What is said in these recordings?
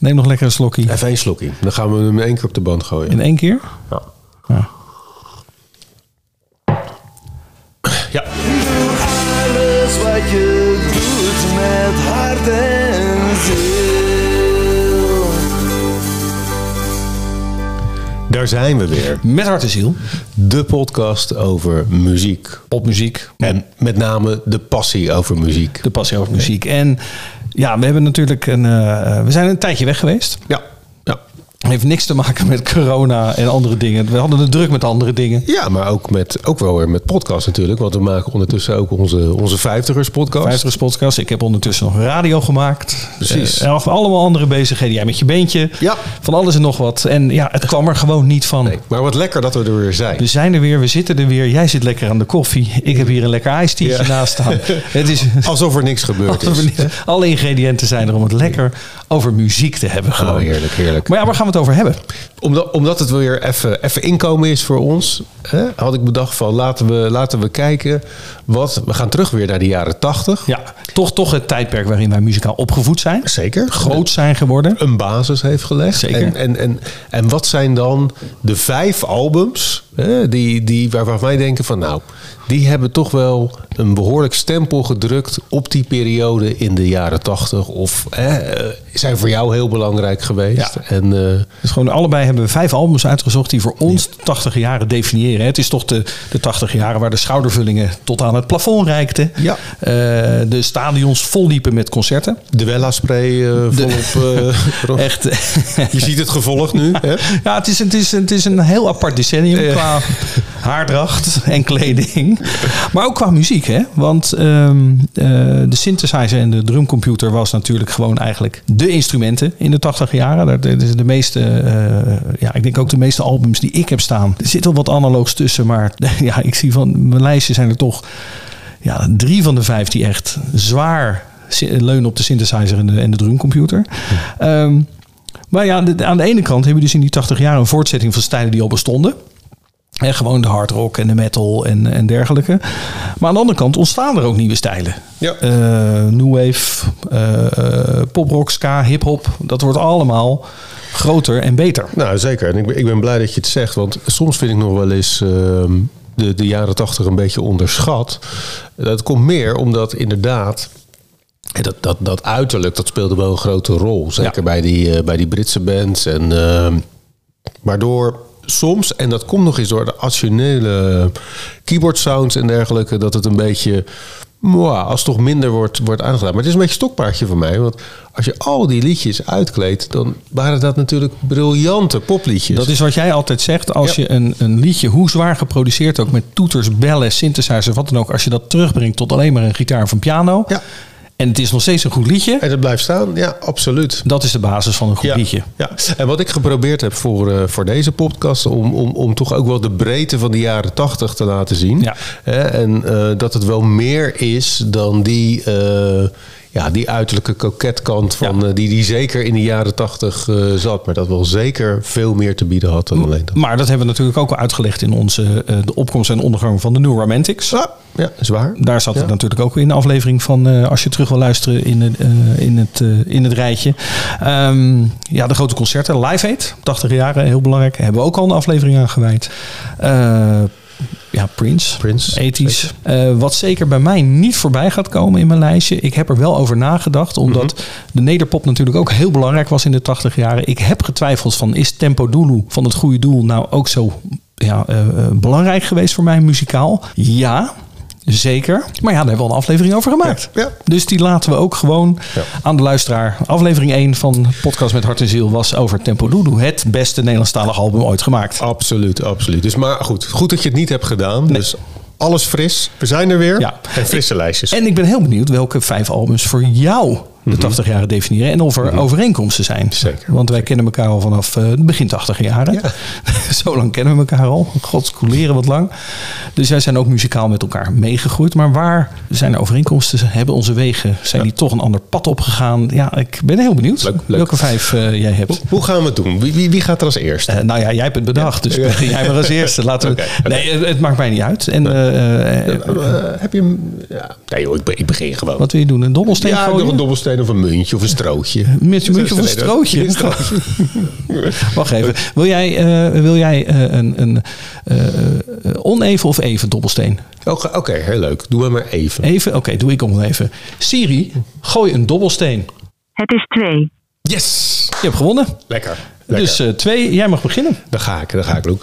Neem nog lekker een slokje. Even één slokje. Dan gaan we hem in één keer op de band gooien. In één keer? Ja. Ja. ja. Alles wat je doet met hart en ziel. Daar zijn we weer. Met hart en ziel. De podcast over muziek. Popmuziek. En met name de passie over muziek. De passie over muziek. En ja, we hebben natuurlijk een... eh, we zijn een tijdje weg geweest. Ja. Heeft niks te maken met corona en andere dingen. We hadden het druk met andere dingen. Ja, maar ook, met, ook wel weer met podcast natuurlijk. Want we maken ondertussen ook onze, onze 50ers podcast. 50 podcast. Ik heb ondertussen nog radio gemaakt. Precies. Eh, allemaal andere bezigheden. Jij met je beentje. Ja. Van alles en nog wat. En ja, het kwam er gewoon niet van. Nee, maar wat lekker dat we er weer zijn. We zijn er weer, we zitten er weer. Jij zit lekker aan de koffie. Ik heb hier een lekker ijstietje Ja. naast staan. Het is, Alsof er niks gebeurd is. er alle ingrediënten zijn er om het lekker over muziek te hebben. Gewoon. Oh, heerlijk, heerlijk. Maar ja, waar gaan we het over hebben? Omdat, omdat het weer even, even inkomen is voor ons, hè, had ik bedacht van laten we, laten we kijken wat. We gaan terug weer naar de jaren 80. Ja, toch, toch het tijdperk waarin wij muzikaal opgevoed zijn. Zeker. Groot zijn geworden. Een basis heeft gelegd. Zeker. En, en, en, en wat zijn dan de vijf albums hè, die, die, waarvan wij denken van nou, die hebben toch wel een behoorlijk stempel gedrukt op die periode in de jaren 80. Of hè, eh, zijn voor jou heel belangrijk geweest. Ja. En, eh, Dus gewoon allebei hebben we vijf albums uitgezocht die voor ons de 80 jaren definiëren. Het is toch de, de 80 jaren waar de schoudervullingen tot aan het plafond reikten. Ja. Eh, de stadions vol liepen met concerten. de Wella spray eh, volop. Echt. Je ziet het gevolg nu. Hè? Ja, het is, het, is, het is een heel apart decennium qua haardracht en kleding. Maar ook qua muziek, hè? Want ehm, eh, de synthesizer en de drumcomputer was natuurlijk gewoon eigenlijk de instrumenten in de 80 jaren. Dat is de meeste, eh, ja, ik denk ook de meeste albums die ik heb staan. Er zit wel wat analogs tussen, maar ja, ik zie van mijn lijstje zijn er toch ja, drie van de vijf die echt zwaar leunen op de synthesizer en de, en de drumcomputer. Ehm, maar ja, aan de ene kant hebben we dus in die 80 jaar een voortzetting van stijlen die al bestonden. En gewoon de hard rock en de metal en, en dergelijke. Maar aan de andere kant ontstaan er ook nieuwe stijlen. Ja. Eh, new wave, eh, poprock, ska, hip-hop. Dat wordt allemaal groter en beter. Nou, zeker. En ik ben, ik ben blij dat je het zegt. Want soms vind ik nog wel eens ehm, de, de jaren tachtig een beetje onderschat. Dat komt meer omdat inderdaad... Dat, dat, dat uiterlijk, dat speelde wel een grote rol. Zeker Ja. bij, die, bij die Britse bands. En, waardoor soms, en dat komt nog eens door de additionele keyboard sounds en dergelijke... dat het een beetje... als het toch minder wordt, wordt aangedaan. Maar het is een beetje een stokpaardje voor mij. Want als je al die liedjes uitkleedt... dan waren dat natuurlijk briljante popliedjes. Dat is wat jij altijd zegt. Als Ja. je een, een liedje, hoe zwaar geproduceerd ook met toeters, bellen, synthesizer, wat dan ook. Als je dat terugbrengt tot alleen maar een gitaar of een piano. Ja. En het is nog steeds een goed liedje. En dat blijft staan? Ja, absoluut. Dat is de basis van een goed Ja, liedje. ja, en wat ik geprobeerd heb voor, eh, voor deze podcast, om, om, om toch ook wel de breedte van de jaren tachtig te laten zien. Ja. Hè, en eh, dat het wel meer is dan die, eh, ja, die uiterlijke koketkant van, Ja. eh, die, die zeker in de jaren tachtig eh, zat. Maar dat wel zeker veel meer te bieden had dan alleen dat. Maar dat hebben we natuurlijk ook al uitgelegd in onze eh, de opkomst en ondergang van de New Romantics. Ja, ja, zwaar. Daar zat Ja. het natuurlijk ook in de aflevering van, als je terug wil luisteren in het, in het, in het rijtje. Ehm, ja, de grote concerten. Live Aid, 80 jaren, heel belangrijk. Hebben we ook al een aflevering aan gewijd. Ja, Prince. Prince, Ethisch. Eh, wat zeker bij mij niet voorbij gaat komen in mijn lijstje. Ik heb er wel over nagedacht. Omdat Mhm. de nederpop natuurlijk ook heel belangrijk was in de 80 jaren. Ik heb getwijfeld van is Tempo Dulu van het goede doel nou ook zo ja, eh, eh, belangrijk geweest voor mij muzikaal? Ja. Zeker. Maar ja, daar hebben we al een aflevering over gemaakt. Ja, ja. Dus die laten we ook gewoon Ja. aan de luisteraar. Aflevering 1 van Podcast met Hart en Ziel was over Tempo Dulu. Het beste Nederlandstalig album ooit gemaakt. Absoluut, absoluut. Dus maar goed, goed dat je het niet hebt gedaan. Dus alles fris. We zijn er weer. Ja. En frisse lijstjes. En ik ben heel benieuwd welke vijf albums voor jou de 80 jaren definiëren. En of er overeenkomsten zijn. Mhm. Zeker. Want wij kennen elkaar al vanaf eh, begin 80 jaren. Ja. Zo lang kennen we elkaar al. God, leren wat lang. Dus wij zijn ook muzikaal met elkaar meegegroeid. Maar waar zijn er overeenkomsten? Hebben onze wegen, zijn die toch een ander pad opgegaan? Ja, ik ben heel benieuwd Leuk, leuk. welke vijf eh, jij hebt. Hoe, hoe gaan we het doen? Wie, wie, wie gaat er als eerste? Eh, nou ja, jij hebt het bedacht, dus begin jij maar als eerste. Laten we. Nee, het, het maakt mij niet uit. En heb je hem? Nee joh, ik, ik begin gewoon. wat wil je doen? Een dobbelsteen ja, ik een dobbelsteen. Of een muntje of een strootje. Met een muntje of een strootje. een strootje. Wacht even. Wil jij, eh, wil jij eh, een, een eh, eh, oneven of even dobbelsteen? Oké, oké, heel leuk. Doe maar maar even. Even? Oké, doe ik oneven. Siri, gooi een dobbelsteen. Het is 2. Yes! Je hebt gewonnen. Lekker. Lekker. Dus eh, twee, jij mag beginnen. dan ga ik, dan ga ik, Loek.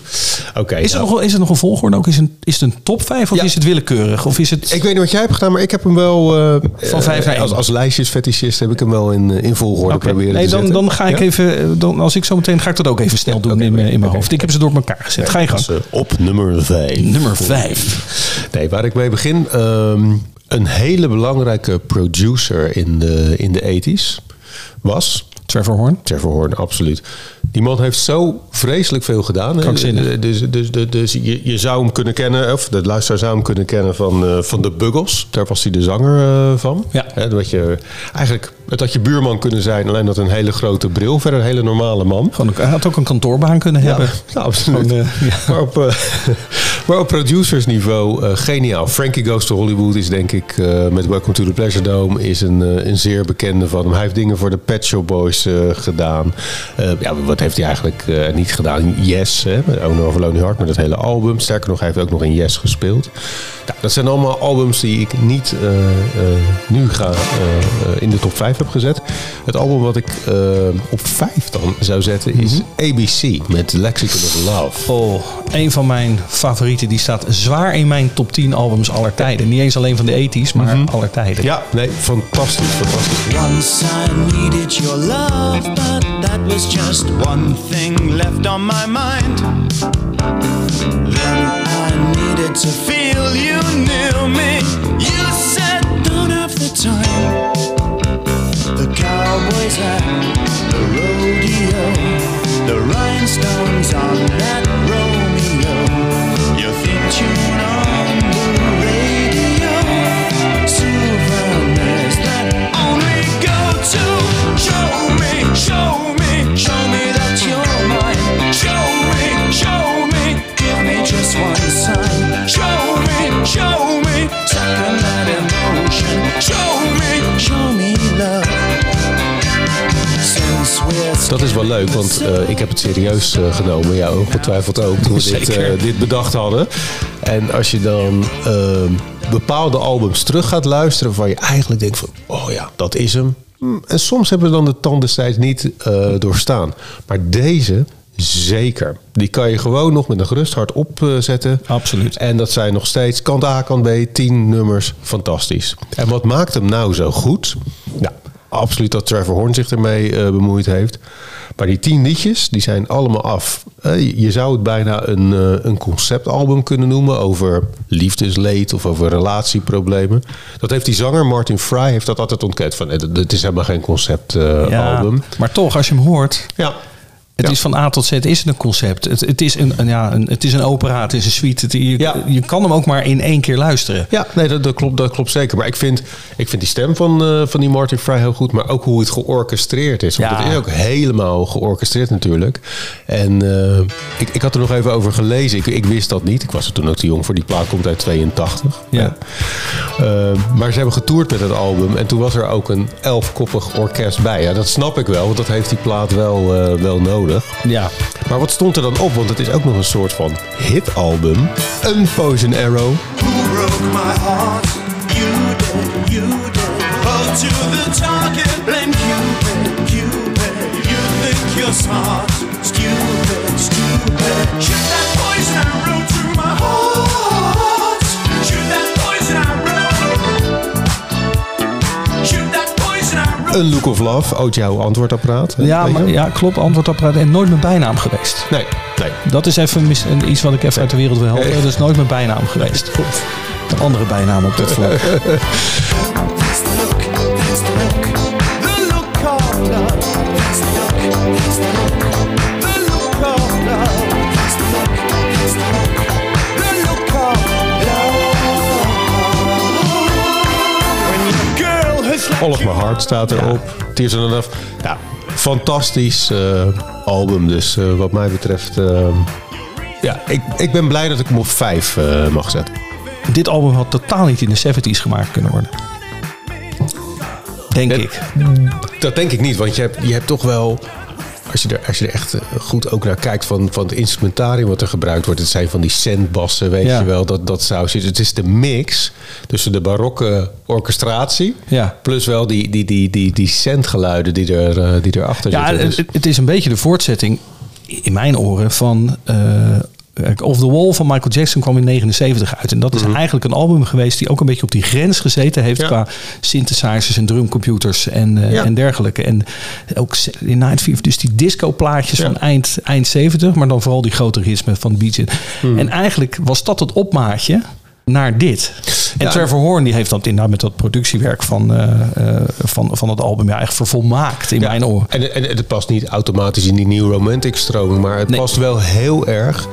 Oké. Is nou, nog, is er nog een volgorde ook? Is, een, is het een top 5 of Ja. is het willekeurig? Of is het... Ik weet niet wat jij hebt gedaan, maar ik heb hem wel... eh, Van vijf naar eh, als, als lijstjesfetischist heb ik hem wel in, eh, in volgorde proberen Nee, te dan, zetten. dan ga ik Ja? even, eh, dan, als ik zo meteen ga ik dat ook even snel doen in, mijn- in mijn hoofd. Ik heb ze door elkaar gezet. Ga je gang. Dus, eh, op nummer 5. Nummer 5. Nee, waar ik mee begin. ehm, een hele belangrijke producer in de, in de 80s was Trevor Horn. Trevor Horn, absoluut. Die man heeft zo vreselijk veel gedaan. Krankzinnig. Dus, dus, dus, dus je, je zou hem kunnen kennen, of de luisteraar zou hem kunnen kennen van, eh, van de Buggles. Daar was hij de zanger eh, van. Ja. Dat je, eigenlijk, het had je buurman kunnen zijn, alleen dat een hele grote bril. Verder een hele normale man. Gewoon, hij had ook een kantoorbaan kunnen hebben. Ja, absoluut. Gewoon, eh, ja. maar, op, eh, maar op producersniveau eh, geniaal. Frankie Goes to Hollywood is denk ik met Welcome to the Pleasure Dome is een, een zeer bekende van hem. Hij heeft dingen voor de Pet Shop Boys gedaan. Ja, wat heeft hij eigenlijk niet gedaan? Yes, hè, met Owner of a Lonely Heart, met het hele album. Sterker nog, hij heeft ook nog in Yes gespeeld. Nou, dat zijn allemaal albums die ik niet nu ga, in de top 5 heb gezet. Het album wat ik eh, op 5 dan zou zetten is ABC met Lexicon of Love. Oh, een van mijn favorieten. Die staat zwaar in mijn top 10 albums aller tijden. Niet eens alleen van de 80s, maar aller tijden. Ja, nee, fantastisch, fantastisch. Once I needed your love, but that was just one thing left on my mind. Then I needed to feel you near me. You said, don't have the time. The cowboys hat, the rodeo, the rhinestones on that Romeo. Your theme tune on Dat is wel leuk, want eh, ik heb het serieus eh, genomen. Ja, ongetwijfeld ook toen we dit, eh, dit bedacht hadden. En als je dan ehm, bepaalde albums terug gaat luisteren... waar je eigenlijk denkt van, oh ja, dat is hem. Hm, En soms hebben we dan de tand destijds niet doorstaan. Maar deze zeker. Die kan je gewoon nog met een gerust hart opzetten. Absoluut. En dat zijn nog steeds kant A, kant B, 10 nummers. Fantastisch. En wat maakt hem nou zo goed? Nou, absoluut dat Trevor Horn zich ermee eh, bemoeid heeft. Maar die 10 liedjes, die zijn allemaal af. Eh, je zou het bijna een, eh, een conceptalbum kunnen noemen over liefdesleed of over relatieproblemen. Dat heeft die zanger Martin Fry heeft dat altijd ontkend. Van, het is helemaal geen conceptalbum. Ja, maar toch, als je hem hoort, ja. Het Ja. is van A tot Z is het een concept. Het, het, is, een, een, ja, een, het is een opera, het is een suite. Het- je, Ja. je kan hem ook maar in één keer luisteren. Ja, nee, dat, dat, klopt, dat klopt zeker. Maar ik vind, ik vind die stem van, eh, van die Martin Fry heel goed. Maar ook hoe het georchestreerd is. Want Ja. het is ook helemaal georchestreerd natuurlijk. En eh, ik, ik had er nog even over gelezen. Ik, ik wist dat niet. Ik was er toen ook te jong voor. Die plaat komt uit 82. Ja. Eh, maar ze hebben getoerd met het album. En toen was er ook een elfkoppig orkest bij. Ja, dat snap ik wel. Want dat heeft die plaat wel, wel nodig. Ja. Maar wat stond er dan op? Want het is ook nog een soort van hitalbum. Een Poison Arrow. Who broke my heart? You did, you did. Hold to the target, blame Cupid, Cupid. You think you're smart, Een Look of Love, oud jouw antwoordapparaat. hè? Ja, maar, ja, klopt. Antwoordapparaat. En nooit mijn bijnaam geweest. Nee, nee. Dat is even mis- iets wat ik even uit de wereld wil helpen. Dat is nooit mijn bijnaam geweest. Een andere bijnaam op dit vlak. All of My Heart staat erop. Tears in Enough. Ja, fantastisch eh, album. Dus eh, wat mij betreft... eh, ja, ik, ik ben blij dat ik hem op 5 mag zetten. Dit album had totaal niet in de 70s gemaakt kunnen worden. denk Dat- ik. Dat denk ik niet, want je hebt, je hebt toch wel... Als je, er, als je er echt eh, goed ook naar kijkt van, van het instrumentarium wat er gebruikt wordt. Het zijn van die centbassen, weet Ja. je wel. Dat, dat sausje. Het is de mix tussen de barokke orchestratie... Ja. plus wel die, die, die, die, die centgeluiden die, er, eh, die erachter Ja, zitten. het, Dus- het is een beetje de voortzetting in mijn oren van eh Off the Wall van Michael Jackson kwam in 79 uit. En dat is eigenlijk een album geweest die ook een beetje op die grens gezeten heeft Mhm. Ja. qua synthesizers en drumcomputers en, eh, Ja. en dergelijke. En ook in Night Fever, dus die disco plaatjes Ja. van eind, eind 70, maar dan vooral die grote hits met van Beach. It. Mhm. En eigenlijk was dat het opmaatje naar dit. En Ja. Trevor Horn die heeft dat inderdaad met dat productiewerk van, eh, eh, van, van het album ja, echt vervolmaakt in Ja, mijn oren. En, en het past niet automatisch in die New Romantic stroming, maar het Nee. past wel heel erg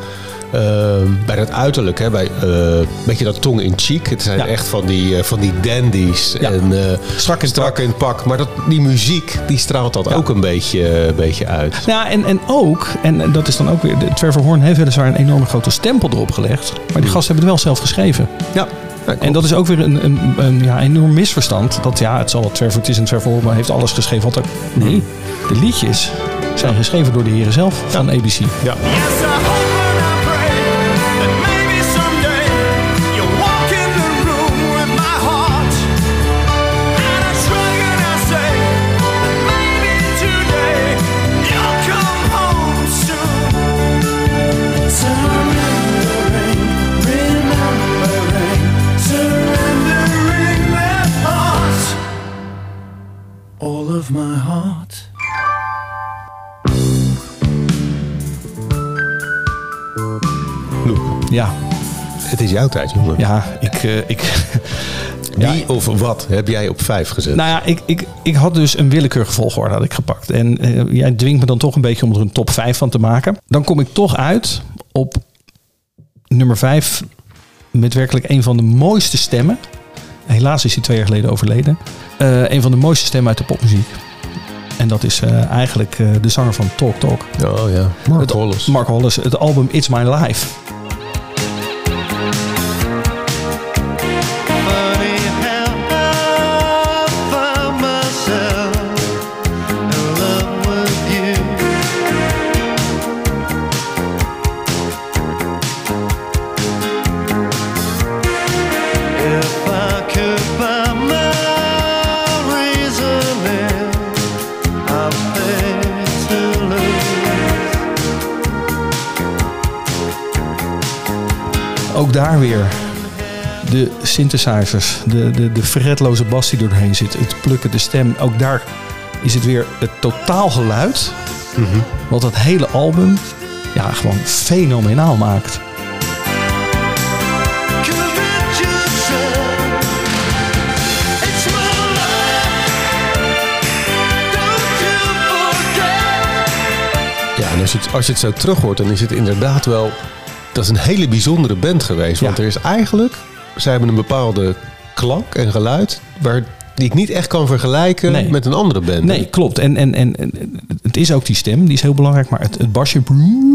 bij dat uiterlijk. Hè, bij eh beetje dat tong in cheek. Het zijn Ja. echt van die, eh, van die dandies. Ja. En, eh, Strak in strak in het pak. Maar dat, die muziek, die straalt dat Ja. ook een beetje, eh, beetje uit. Ja, en, en ook, en dat is dan ook weer, Trevor Horn heeft weliswaar een enorme grote stempel erop gelegd. Maar die gasten hebben het wel zelf geschreven. Ja. En dat is ook weer een, een, een ja, enorm misverstand. Dat ja, het zal wat Trevor, het is een Trevor Horn, maar heeft alles geschreven. Wat ook, nee, de liedjes zijn geschreven door de heren zelf van ABC. Ja. Of my heart. Loek, Ja, het is jouw tijd, jongen. ja, ik, eh, ik, Wie of wat heb jij op vijf gezet? Nou ja, ik, ik, ik had dus een willekeurige volgorde had ik gepakt. En eh, jij dwingt me dan toch een beetje om er een top 5 van te maken. Dan kom ik toch uit op nummer 5 met werkelijk een van de mooiste stemmen. Helaas is hij twee jaar geleden overleden. Eh, een van de mooiste stemmen uit de popmuziek. En dat is eh, eigenlijk eh, de zanger van Talk Talk. Oh ja, Mark Het- Hollis. Mark Hollis. Het album It's My Life. De synthesizers, de, de, de fretloze bas die doorheen zit, het plukken, de stem. Ook daar is het weer het totaalgeluid. Wat dat hele album ja, gewoon fenomenaal maakt. Ja, en als je, het, als je het zo terug hoort, dan is het inderdaad wel... Dat is een hele bijzondere band geweest. Want Ja. er is eigenlijk... Ze hebben een bepaalde klank en geluid... Waar, die ik niet echt kan vergelijken Nee. met een andere band. Nee, klopt. En, en, en, en het is ook die stem, die is heel belangrijk. Maar het, het basje,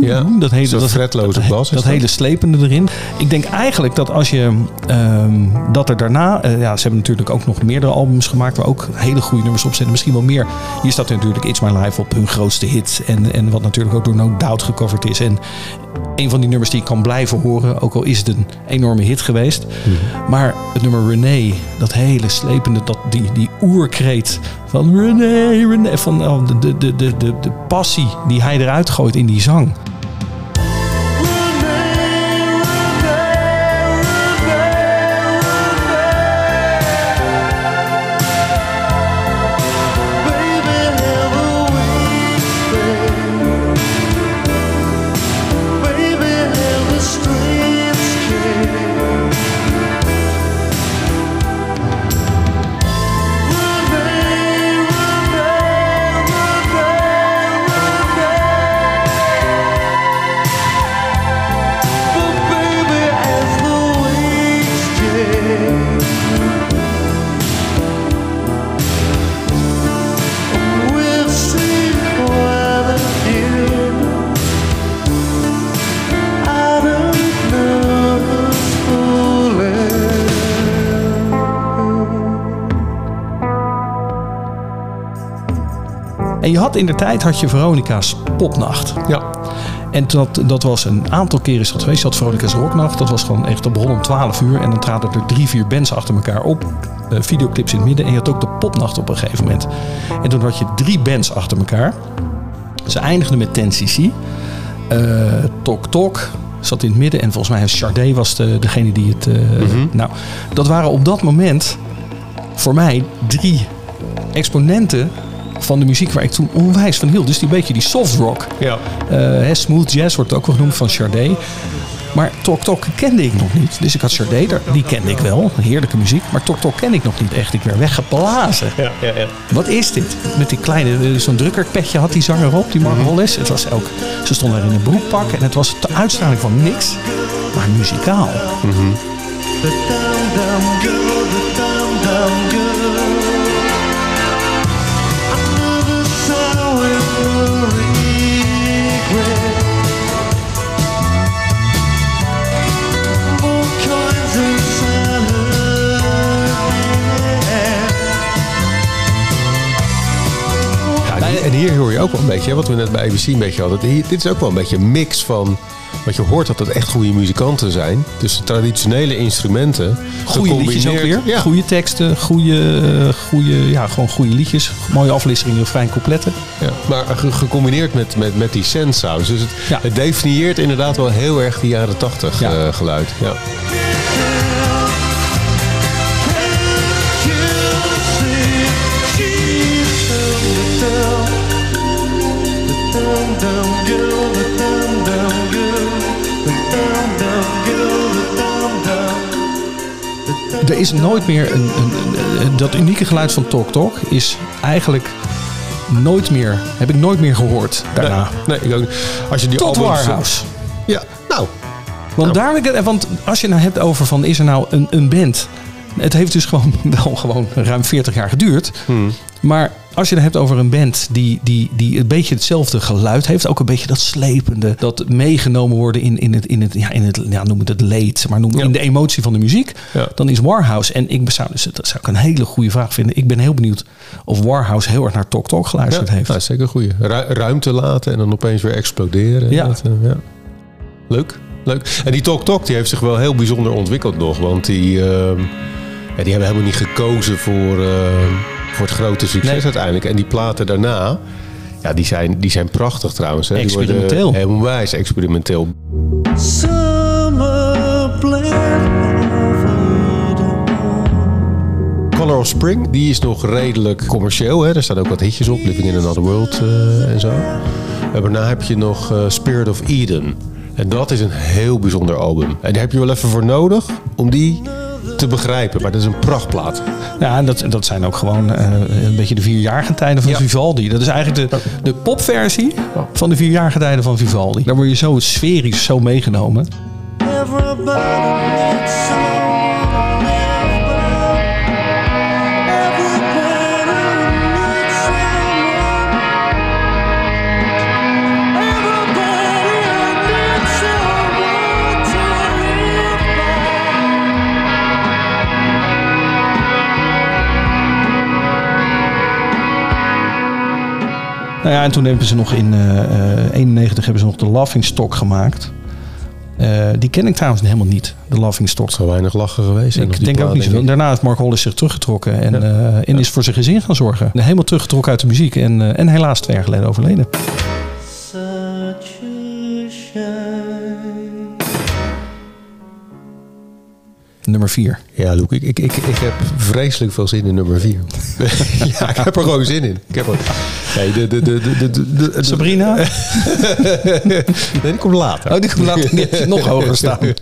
Ja, dat hele, dat, fretloze dat, bas dat. hele slepende erin. Ik denk eigenlijk dat als je ehm, dat er daarna, eh, ja, ze hebben natuurlijk ook nog meerdere albums gemaakt waar ook hele goede nummers op zitten. Misschien wel meer. Hier staat natuurlijk It's My Life op hun grootste hit. En, en wat natuurlijk ook door No Doubt gecoverd is. En een van die nummers die ik kan blijven horen, ook al is het een enorme hit geweest. Mhm. Maar het nummer René, dat hele slepende, dat, die, die oerkreet van René, René, van oh, de, de, de, de, de, de passie die hij eruit gooit in die zang. Had in de tijd had je Veronica's popnacht. Ja. En dat, dat was een aantal keren is dat geweest. Je had Veronica's Rocknacht. Dat was gewoon echt, dat begon om 12 uur. En dan traden er drie, vier bands achter elkaar op. Eh, videoclips in het midden. En je had ook de popnacht op een gegeven moment. En toen had je drie bands achter elkaar. Ze eindigden met 10cc. Eh Tok Tok zat in het midden. En volgens mij Sade was de, degene die het... eh, Nou, dat waren op dat moment voor mij drie exponenten van de muziek waar ik toen onwijs van hield. Dus die beetje die soft rock. Ja. Eh, hè, smooth jazz wordt ook wel genoemd van Sade. Maar Tok Tok kende ik nog niet. Dus ik had Sade, daar- die kende ik wel. Heerlijke muziek. Maar Tok Tok ken ik nog niet echt. Ik werd weggeblazen. Ja, ja, ja. Wat is dit? Met die kleine, eh, zo'n drukkerpetje had die zanger op, die Mark Hollis. Het was ook, ze stonden er in een broekpak en het was de uitstraling van niks, maar muzikaal. En- hier hoor je ook wel een beetje, wat we net bij ABC een beetje hadden. Hier- dit is ook wel een beetje een mix van. Wat je hoort dat het echt goede muzikanten zijn. Dus de traditionele instrumenten. Goede liedjes ook weer, Ja, goede teksten, goede, eh, goede, ja, gewoon goede liedjes. Mooie afwisselingen, fijn coupletten. ja. Maar ge- gecombineerd met, met, met die synth-sounds. Dus het, Ja. het definieert inderdaad wel heel erg die jaren tachtig eh, geluid. Ja. Er is nooit meer een, een, een- dat unieke geluid van Talk Talk is eigenlijk nooit meer, heb ik nooit meer gehoord daarna. Nee, nee, ik ook niet. Als je die Tot albums- Warhouse. Ja, nou. Want, daar, het- want als je nou hebt over van is er nou een, een band. Het heeft dus gewoon wel gewoon ruim 40 jaar geduurd. Maar als je het hebt over een band die, die, die een beetje hetzelfde geluid heeft. Ook een beetje dat slepende. Dat meegenomen worden in, in het, in het, ja, in het ja, noem het het leed. Maar noem Ja. in de emotie van de muziek. Ja. Dan is Warhouse. En ik zou, dus, dat zou ik een hele goede vraag vinden. Ik ben heel benieuwd of Warhouse heel erg naar Tok Tok geluisterd Ja, heeft. nou, zeker een goeie. Ru- ruimte laten en dan opeens weer exploderen. Ja. Dat, eh, ja. Leuk, leuk. En die Talk Talk die heeft zich wel heel bijzonder ontwikkeld nog. Want die, ehm, ja, die hebben helemaal niet gekozen voor, ehm, voor het grote succes Nee. uiteindelijk. En die platen daarna, ja, die zijn, die zijn prachtig trouwens. Hè. Die worden Experimenteel. Helemaal wijs experimenteel. Color of Spring, die is nog redelijk commercieel. Hè? Er staan ook wat hitjes op. Living in Another World eh, en zo. En daarna heb je nog eh, Spirit of Eden. En dat is een heel bijzonder album. En daar heb je wel even voor nodig om die te begrijpen. Maar dat is een prachtplaat. Ja, en dat, dat zijn ook gewoon eh, een beetje de vierjarige tijden van Ja. Vivaldi. Dat is eigenlijk de, de popversie van de vierjarige tijden van Vivaldi. Daar word je zo sferisch zo meegenomen. Everybody Nou ja, en toen hebben ze nog in eh, eh, 91 hebben ze nog de Laughing Stock gemaakt. Eh, die ken ik trouwens helemaal niet, de Laughing Stock. Zo weinig lachen geweest. Ik denk ook niet zoveel. ik. Daarna heeft Mark Hollis zich teruggetrokken en, eh, en is voor zijn gezin gaan zorgen. Helemaal teruggetrokken uit de muziek en, eh, en helaas twee jaar geleden overleden. Nummer 4. Ja, Loek, ik, ik, ik, ik heb vreselijk veel zin in nummer 4. ja, ik heb er gewoon zin in. Ik heb er... Nee, de, de, de, de, de, Sabrina? nee, die komt later. Oh, die komt later die heeft nog hoger staan.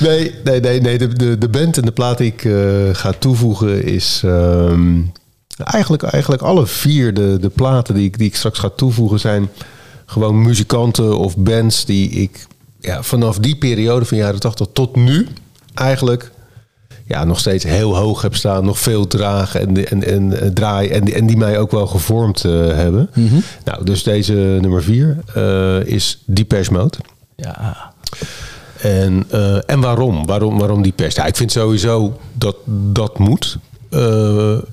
Nee, nee, nee, nee. De, de, de band en de plaat die ik eh, ga toevoegen is... ehm, eigenlijk, eigenlijk alle vier de, de platen die ik, die ik straks ga toevoegen zijn gewoon muzikanten of bands die ik ja, vanaf die periode van jaren 80 tot nu eigenlijk ja, nog steeds heel hoog heb staan, nog veel dragen en, en, en eh, draaien en, die- en die mij ook wel gevormd eh, hebben. Nou, dus deze nummer vier eh, is Depeche Mode. Ja. En, en waarom? waarom? Waarom die pest? Ja, ik vind sowieso dat dat moet. Eh,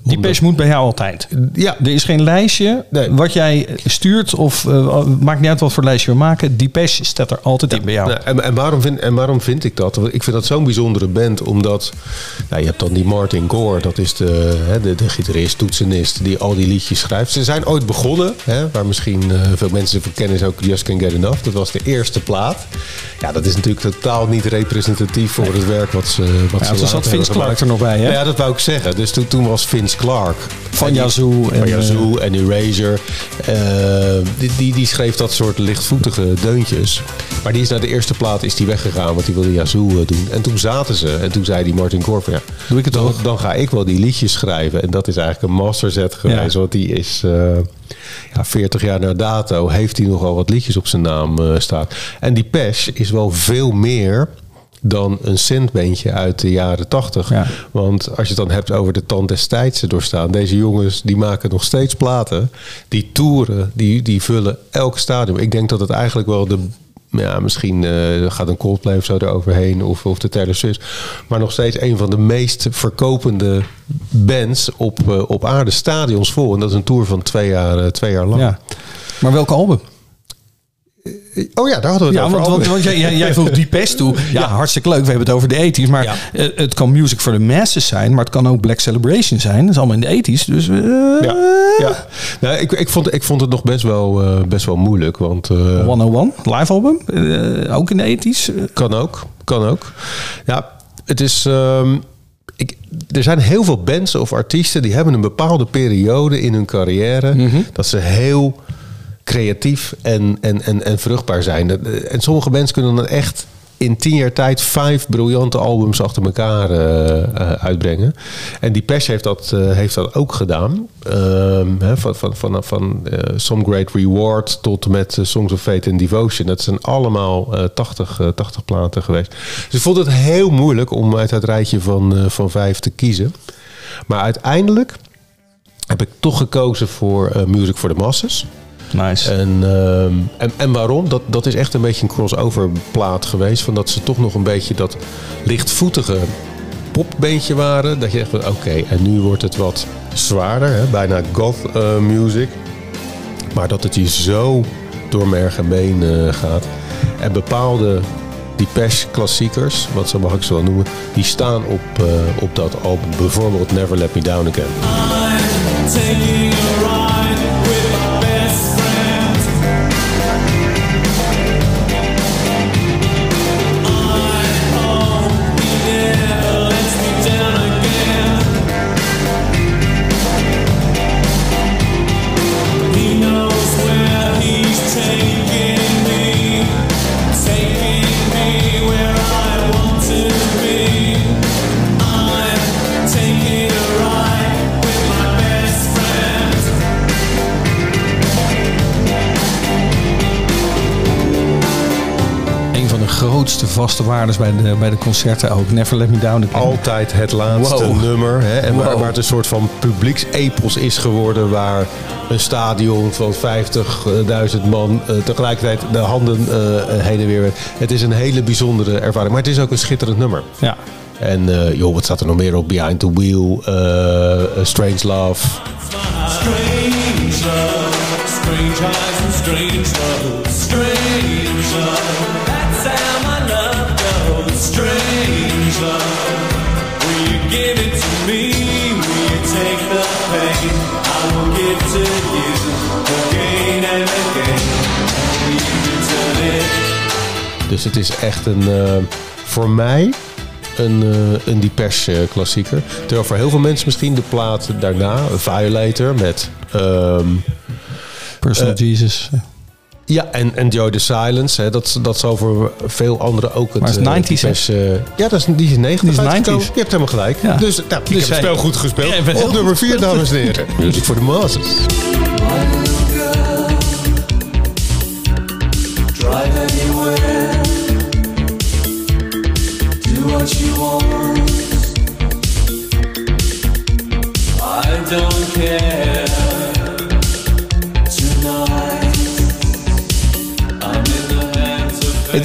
Die omdat- moet bij jou altijd. Ja, Er is geen lijstje Nee. wat jij stuurt of eh, maakt niet uit wat voor lijstje we maken. Die staat er altijd in bij jou. En, en, waarom vind, en waarom vind ik dat? Ik vind dat zo'n bijzondere band, omdat nou, je hebt dan die Martin Gore, dat is de, hè, de, de gitarist, toetsenist, die al die liedjes schrijft. Ze zijn ooit begonnen, hè, waar misschien eh, veel mensen van kennen, is ook Just Can't Get Enough. Dat was de eerste plaat. Ja, dat is natuurlijk totaal niet representatief voor het werk wat ze wat Ja, ze zat Vince Clark er nog bij, hè? Nou ja, dat wou ik zeggen. Dus toen, toen was Vince Clark. Van Yazoo en, Yazoo eh, en Erasure. eh, die, die, die schreef dat soort lichtvoetige deuntjes. Maar die is naar de eerste plaat is die weggegaan, want die wilde Yazoo eh, doen. En toen zaten ze. En toen zei die Martin Gore ja, Doe ik het dan, toch? dan ga ik wel die liedjes schrijven. En dat is eigenlijk een masterzet geweest. Ja. Want die is ja, 40 jaar na dato heeft hij nogal wat liedjes op zijn naam eh, staan. En die Pesh is wel veel meer dan een centbandje uit de jaren 80. Ja. Want als je het dan hebt over de tand des tijds doorstaan. Deze jongens die maken nog steeds platen. Die toeren, die, die vullen elk stadium. Ik denk dat het eigenlijk wel de... Ja, misschien eh, gaat een Coldplay of zo eroverheen. Of, of de Taylor Swift. Maar nog steeds een van de meest verkopende bands op, eh, op aarde. Stadions vol. En dat is een tour van twee jaar, eh, twee jaar lang. Ja. Maar welk album? Oh ja, daar hadden we het Ja, over. want, want, want jij, jij, voegt die pest toe. Ja, hartstikke leuk. We hebben het over de 80s. Maar Ja. eh, het kan Music for the Masses zijn. Maar het kan ook Black Celebration zijn. Dat is allemaal in de 80s. Dus eh, ja, ja. Nou, ik, ik, vond, ik vond het nog best wel, eh, best wel moeilijk. Want, eh, 101, live album. ook in de 80s. Eh, Kan ook, kan ook. Ja, het is. ehm, ik, er zijn heel veel bands of artiesten die hebben een bepaalde periode in hun carrière dat ze heel creatief en, en, en, en vruchtbaar zijn. Dat- En sommige bands kunnen dan echt in tien jaar tijd vijf briljante albums achter elkaar eh, eh, uitbrengen. En die Pesh heeft dat, eh, heeft dat ook gedaan. Ehm, van van, van, van eh, Some Great Reward tot met eh, Songs of Fate and Devotion. Dat zijn allemaal eh 80, eh, 80 platen geweest. Dus vond het heel moeilijk om uit het rijtje van, eh, van vijf te kiezen. Maar uiteindelijk heb ik toch gekozen voor eh, Music for the Masses. Nice. En, ehm, en, en waarom? Dat, dat is echt een beetje een crossover plaat geweest. Van dat ze toch nog een beetje dat lichtvoetige popbeentje waren. Dat je echt van oké, en nu wordt het wat zwaarder. Hè? Bijna goth eh, music. Maar dat het je zo door merg en been eh, gaat. En bepaalde Depeche klassiekers, wat zo mag ik ze wel noemen, die staan op, eh, op dat album. Bijvoorbeeld Never Let Me Down Again. Vaste waardes bij de, bij de concerten ook. Never Let Me Down altijd het laatste Wow. nummer. Hè? En waar, Wow. waar het een soort van publieksepos is geworden. Waar een stadion van 50.000 man eh, tegelijkertijd de handen eh, heen en weer. werd. Het is een hele bijzondere ervaring. Maar het is ook een schitterend nummer. Ja. En eh, joh, wat staat er nog meer op? Behind the Wheel, eh, Strange Love. Strange love, strange eyes and strange love, Dus het is echt een, eh, voor mij, een, eh een Depeche eh, klassieker. Terwijl voor heel veel mensen misschien de plaat daarna, Violator, met... ehm, Personal Eh, Jesus. Ja, en Enjoy the Silence. Hè, dat, dat zal voor veel anderen ook het... Maar het is eh, 90s, hè? Depeche, eh, ja, dat is, die is 90 Die is 90s. uitgekomen. Je hebt helemaal gelijk. Ja. Dus nou, ik Dus heb het spel goed gespeeld. Ja, Op nummer goed 4, dames en heren. Music for the Masses.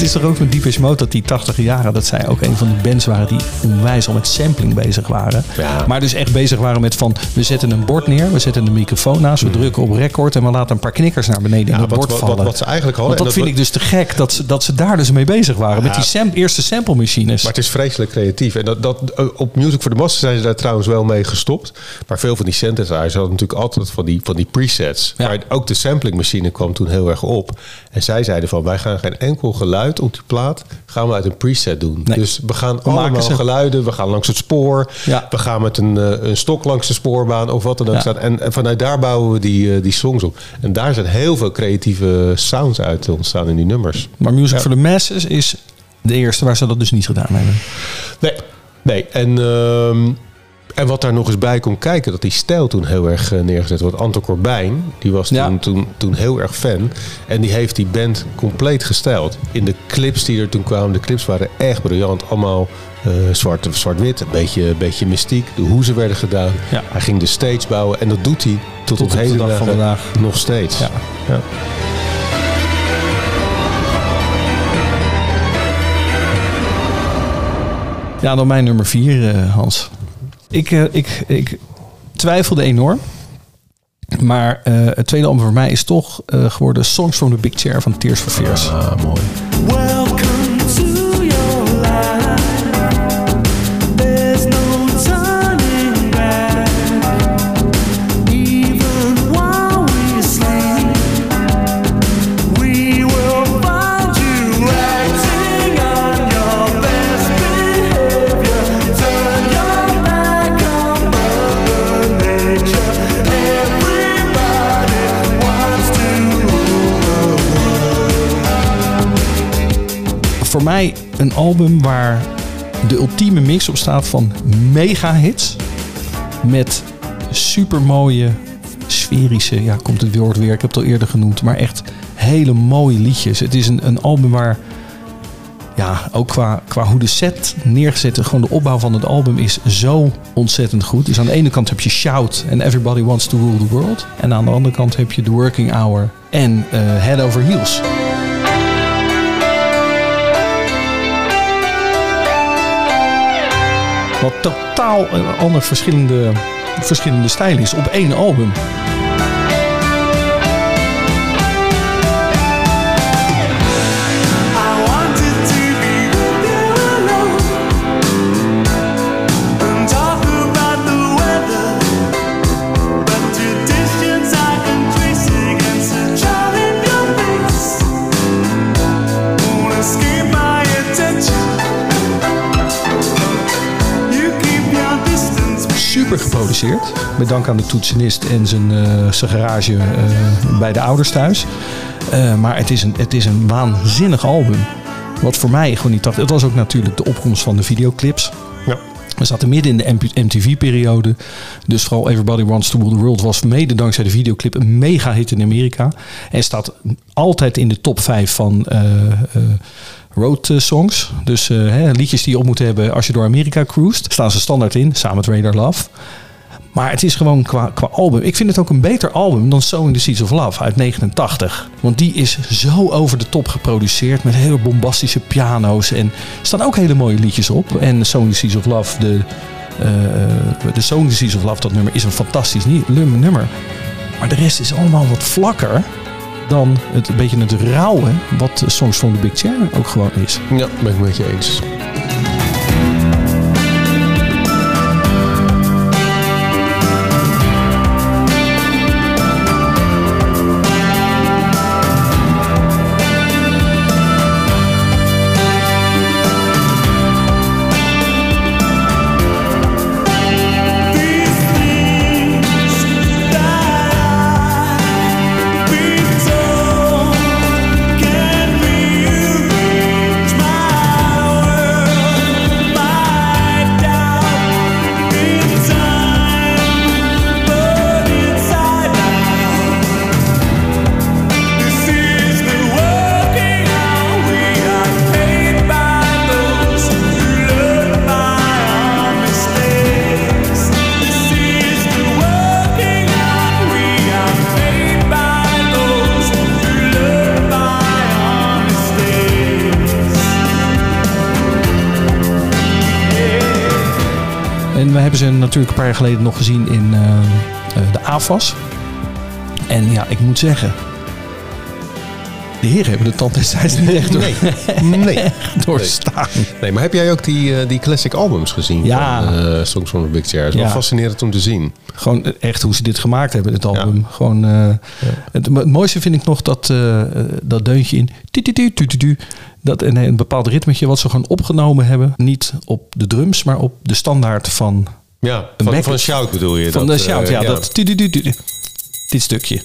Is toch ook met Deepish Mode dat die 80 jaren, dat zij ook een van de bands waren die onwijs al met sampling bezig waren. Ja. Maar dus echt bezig waren met van, we zetten een bord neer, we zetten een microfoon naast, we drukken op record en we laten een paar knikkers naar beneden in wat- bord wat- vallen. wat- wat ze eigenlijk hadden, Want dat vind dat ik dus te gek, dat ze, dat ze daar dus mee bezig waren. Met die sam- eerste sample machines. Maar het is vreselijk creatief. En dat, dat, op Music for the Masses zijn ze daar trouwens wel mee gestopt. Maar veel van die synthesizers hadden natuurlijk altijd van die, van die presets. Maar ook de samplingmachine kwam toen heel erg op. En zij zeiden van, wij gaan geen enkel geluid op die plaat... gaan we uit een preset doen. Nee. Dus we gaan allemaal ze. geluiden. We gaan langs het spoor. Ja. We gaan met een, eh, een stok langs de spoorbaan of wat dan ook. Ja. staan. En, en vanuit daar bouwen we die, eh, die songs op. En daar zijn heel veel creatieve sounds uit ontstaan in die nummers. Maar Music Ja. for the Masses is de eerste waar ze dat dus niet gedaan hebben. Nee, nee. En, ehm, en wat daar nog eens bij komt kijken, dat die stijl toen heel erg eh, neergezet wordt. Anton Corbijn, die was toen, Ja. toen, toen heel erg fan. En die heeft die band compleet gesteld. In de clips die er toen kwamen, de clips waren echt briljant. Allemaal eh, zwart, zwart-wit, een beetje, beetje mystiek. De hoezen werden gedaan. Ja. Hij ging de stage bouwen en dat doet hij tot, Tot op de heden dag van vandaag. nog steeds. Ja. Ja. Ja, dan mijn nummer vier, eh, Hans. Ik, eh, ik, ik twijfelde enorm. Maar eh, het tweede album voor mij is toch eh, geworden Songs from the Big Chair van Tears for Fears. Ah, mooi. Welcome een album waar de ultieme mix op staat van mega hits. Met supermooie, sferische, ja komt het woord weer, ik heb het al eerder genoemd. Maar echt hele mooie liedjes. Het is een, een album waar ja, ook qua, qua hoe de set neergezet is, gewoon de opbouw van het album is zo ontzettend goed. Dus aan de ene kant heb je Shout en Everybody Wants to Rule the World. En aan de andere kant heb je The Working Hour en eh, Head Over Heels. Wat totaal een ander verschillende, verschillende stijl is op één album. Geproduceerd. Met dank aan de toetsenist en zijn, eh, zijn garage eh, bij de ouders thuis. Eh, maar het is, een, het is een waanzinnig album. Wat voor mij gewoon niet dacht. Het was ook natuurlijk de opkomst van de videoclips. Ja. We zaten midden in de MTV-periode. Dus vooral Everybody Wants to Rule the World was mede dankzij de videoclip een mega hit in Amerika. En staat altijd in de top 5 van road songs. Dus hè, liedjes die je op moet hebben als je door Amerika cruist. Staan ze standaard in, samen met Radar Love. Maar het is gewoon qua, album. Ik vind het ook een beter album dan Sowing the Seeds of Love uit 89. Want die is zo over de top geproduceerd. Met hele bombastische piano's. En er staan ook hele mooie liedjes op. En Sowing the Seeds of Love, de, eh, de the Seeds of Love, dat nummer is een fantastisch nummer. Maar de rest is allemaal wat vlakker dan het een beetje het rauwe. Wat Songs from the Big Chair ook gewoon is. Ja, ben ik met je eens. Paar jaar geleden nog gezien in eh, eh, de AFAS. En ja, ik moet zeggen... De heren hebben de tand destijds niet echt door, Nee, nee. doorstaan. nee. Maar heb jij ook die, eh, die classic albums gezien? Ja. Van, eh, Songs from the Big Chair. Het is Ja. wel fascinerend om te zien. Gewoon echt hoe ze dit gemaakt hebben, dit album. Gewoon, het, het mooiste vind ik nog dat, dat deuntje in. tu, tu, tu, tu, tu, tu, Dat een, een bepaald ritmetje wat ze gewoon opgenomen hebben. Niet op de drums, maar op de standaard van, Ja, Een van, van Shout bedoel je? van dat, de shout. eh, ja, dat tu, tu. dit stukje.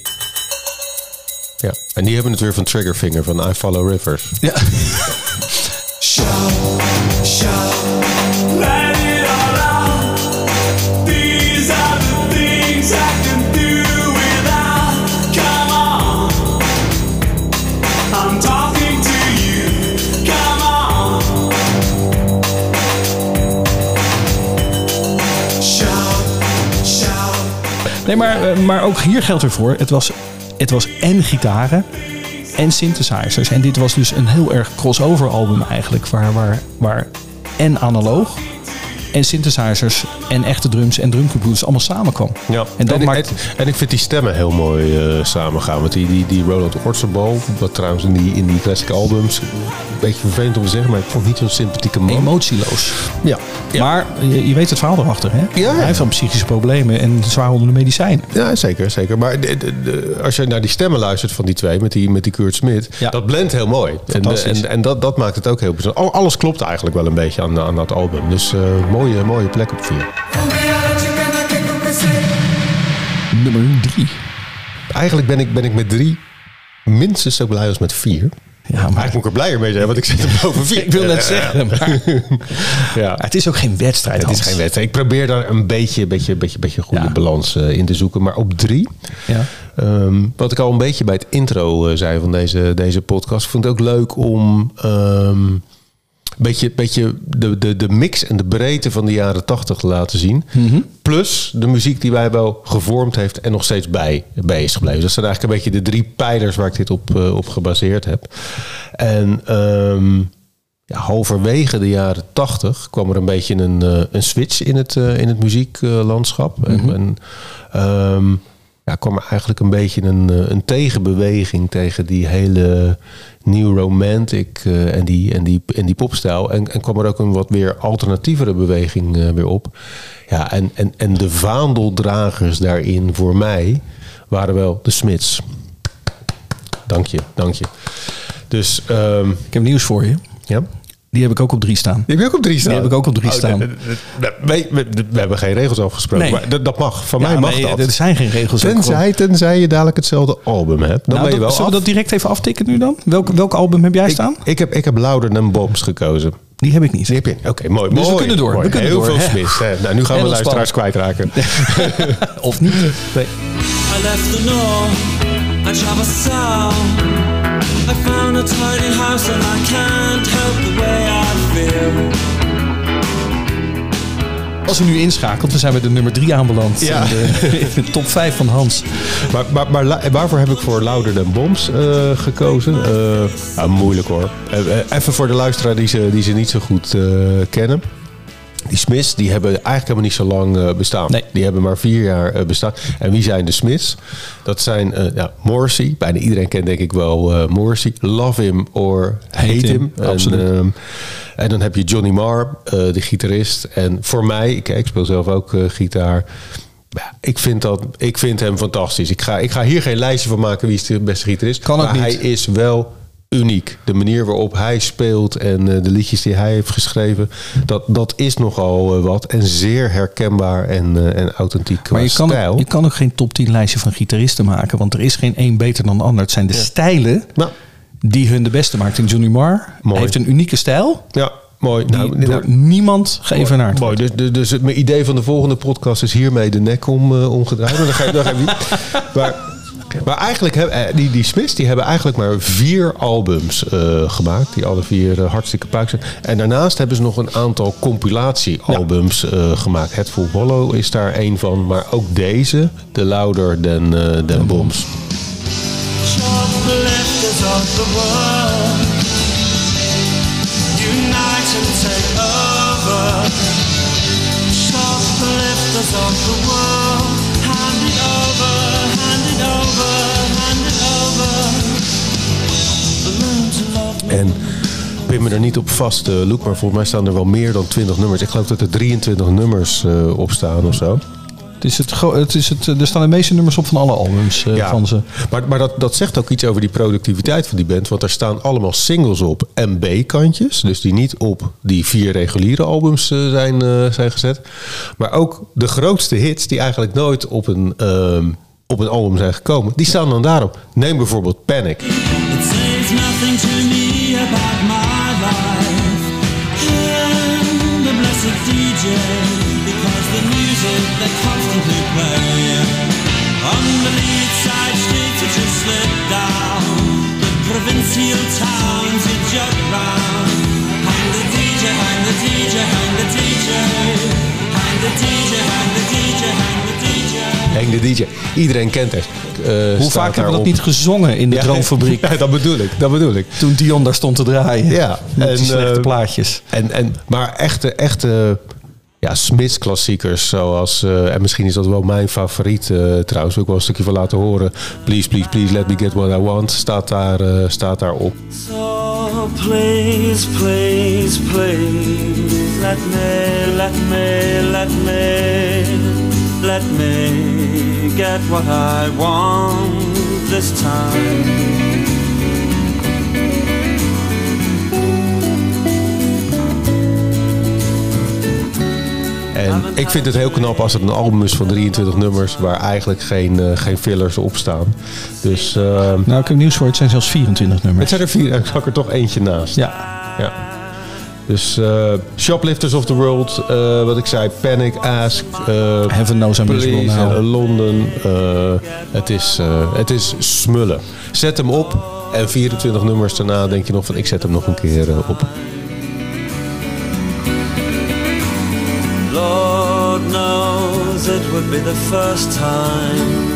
ja. En die hebben het weer van Triggerfinger, van I Follow Rivers. Ja. Shout, shout, Nee, maar, eh, maar ook hier geldt ervoor. Het was, het was en gitaren en synthesizers. En dit was dus een heel erg crossover album eigenlijk. Waar, waar, waar en analoog en synthesizers en echte drums en drumcomputers allemaal samenkwam. Ja, En dat ik- maakt... en, en ik vind die stemmen heel mooi eh, samengaan. Want die, die, die Roland Orzabal, wat trouwens in die, in die classic albums... een beetje vervelend om te zeggen, maar ik vond niet zo'n sympathieke man. Emotieloos. Ja. ja. Maar je, je weet het verhaal erachter, hè? ja. Hij heeft dan psychische problemen en zwaar onder de medicijn. Ja, zeker, zeker. Maar de- de- de- als je naar die stemmen luistert van die twee, met die, met die Kurt Smit, Ja. dat blendt heel mooi. En, Fantastisch. en, en dat, dat maakt het ook heel bijzonder. Al- Alles klopt eigenlijk wel een beetje aan, aan dat album. Dus eh, mooie, mooie plek op vier. Nummer drie. Eigenlijk ben ik, ben ik met drie minstens zo blij als met vier. Ja, maar Eigenlijk moet ik er blijer mee zijn, want ik zit er boven vier. ik wil net zeggen, maar Ja. het is ook geen wedstrijd. Het is geen wedstrijd. Ik probeer daar een beetje, beetje, beetje, beetje goede Ja. balans eh, in te zoeken. Maar op drie, Ja. Ehm, wat ik al een beetje bij het intro eh, zei van deze, deze podcast. Ik vond het ook leuk om ehm, beetje, beetje de, de, de mix en de breedte van de jaren tachtig te laten zien. Plus de muziek die wij wel gevormd heeft en nog steeds bij, bij is gebleven. Dat zijn eigenlijk een beetje de drie pijlers waar ik dit op, eh, op gebaseerd heb. En ehm, ja, halverwege de jaren tachtig kwam er een beetje een, eh, een switch in het, eh, in het muzieklandschap. En, en ehm, ja, kwam er eigenlijk een beetje een, eh, een tegenbeweging tegen die hele new romantic eh, en, die, en, die, en die popstijl. En, en kwam er ook een wat weer alternatievere beweging eh, weer op. Ja, en, en, en de vaandeldragers daarin voor mij waren wel de Smits. Dank je, dank je. Dus ehm, Ik heb nieuws voor je. ja. Die heb ik ook op drie staan. Die heb je ook op drie staan? Die heb ik ook op drie Oh, staan. we, we- we hebben geen regels afgesproken. Nee. Maar dat, mag. Van Ja, mij mag nee, dat. Er zijn geen regels. Tenzij, tenzij je dadelijk hetzelfde album hebt. Dan Nou, ben je dat- wel zullen we dat direct even aftikken nu dan? Welk, welk album heb jij staan? ik, ik, heb, ik heb Louder Than Bombs gekozen. Die heb ik niet. Die heb je. Oké, mooi. Dus we kunnen door, we kunnen Heel door, veel hè. Nou, nu gaan we luisteraars kwijtraken. Of niet? Nee. I left the I. I found a tiny house and I can't help the way I feel. Als u nu inschakelt, we zijn bij de nummer drie aanbeland. Ja. In, de, in de top 5 van Hans. Maar, maar, maar waarvoor heb ik voor Louder Than Bombs eh, gekozen? Eh, nou, moeilijk hoor. Eh, even voor de luisteraar die ze, die ze niet zo goed eh, kennen. Die Smiths die hebben eigenlijk helemaal niet zo lang eh, bestaan. Nee. Die hebben maar vier jaar eh, bestaan. En wie zijn de Smiths? Dat zijn eh ja, Morrissey. Bijna iedereen kent denk ik wel Morrissey. Love him or hate, Hate him. him, absoluut. En, ehm, en dan heb je Johnny Marr, de gitarist. En voor mij, ik, ik speel zelf ook gitaar. Ja, ik, vind dat, ik vind hem fantastisch. Ik ga, ik ga hier geen lijstje van maken wie is de beste gitarist. Kan maar niet. hij is wel uniek. De manier waarop hij speelt en eh, de liedjes die hij heeft geschreven, dat, dat is nogal eh, wat. En zeer herkenbaar en, eh, en authentiek qua Maar je kan, stijl. ook, je kan ook geen top 10 lijstje van gitaristen maken. Want er is geen één beter dan de ander. Het zijn de stijlen Nou, die hun de beste maakt. En Johnny Marr Mooi. heeft een unieke stijl. ja, mooi. Die Nou, door niemand geëvenaard Mooi, dus, dus, dus het mijn idee van de volgende podcast is hiermee de nek om, omgedraaid. Dat ga je, dat ga je. Maar, maar eigenlijk hebben eh, die, die Smiths die hebben eigenlijk maar vier albums eh, gemaakt. Die alle vier eh, hartstikke puik zijn. En daarnaast hebben ze nog een aantal compilatiealbums eh, gemaakt. Het Full Hollow is daar één van. Maar ook deze, The Louder Than, than Bombs. Of the world, unite and take over. Shoplifters shoplifters of the pin me er niet op vast, eh, Luke, maar volgens mij staan er wel meer dan 20 nummers. Ik geloof dat er 23 nummers eh, op staan of zo. Het is het, het is het, er staan de meeste nummers op van alle albums eh, van ze. Maar, maar dat, dat zegt ook iets over die productiviteit van die band. Want er staan allemaal singles op en B-kantjes. Dus die niet op die vier reguliere albums eh, zijn, eh, zijn gezet. Maar ook de grootste hits die eigenlijk nooit op een, ehm, op een album zijn gekomen. Die staan dan daarop. Neem bijvoorbeeld Panic. De DJ. Iedereen kent het. Eh, Hoe staat vaak hebben we dat niet gezongen in de Ja, Droomfabriek? Ja, dat bedoel ik. Dat bedoel ik. Toen Dion daar stond te draaien. Ja, Met en, die slechte eh, plaatjes. En, en, maar echte, echte ja, Smiths klassiekers zoals... eh, en misschien is dat wel mijn favoriet eh, trouwens. Ook wel een stukje van laten horen. Please, please, please, let me get what I want. Staat daar, eh, staat daar op. So please, please, please, let me, let me, let me, let me get what I want this time. En ik vind het heel knap als het een album is van 23 nummers... waar eigenlijk geen, eh, geen fillers op staan. Dus eh, Nou, ik heb nieuws voor. Het zijn zelfs 24 het nummers. zijn er vier. Ik zag er toch eentje naast. Ja. Ja. Dus eh, Shoplifters of the World, eh, wat ik zei, Panic, Ask, eh, Heaven knows I'm eh, Londen. eh, het, is, eh, het is smullen. Zet hem op en 24 nummers daarna denk je nog van ik zet hem nog een keer op. Lord knows it would be the first time.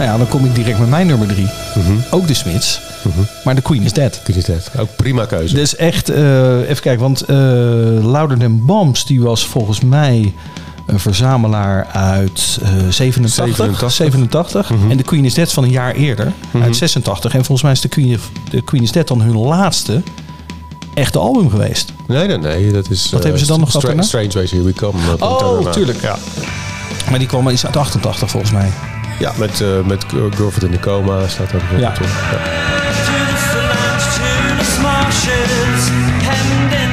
Nou ja, dan kom ik direct met mijn nummer drie. Ook de Smiths. Maar de Queen is Dead. Kun je het? Ook prima keuze. Dus echt, eh, even kijken, want eh Louder Than Bombs, die was volgens mij een verzamelaar uit eh 87. 87. 87. En de Queen is Dead van een jaar eerder, uit 86. En volgens mij is de Queen, de Queen is Dead dan hun laatste echte album geweest. Nee, nee, nee. Dat is, Wat eh, hebben ze dan nog gehad? Strange Ways Here We Come. Oh, tuurlijk. Ja, Maar die kwam iets uit 88 volgens mij. Ja met, eh met Girlfriend in the Coma staat daar bijvoorbeeld Ja. op. Ja. Tunis to lunch, Tunis marshes, hemmed in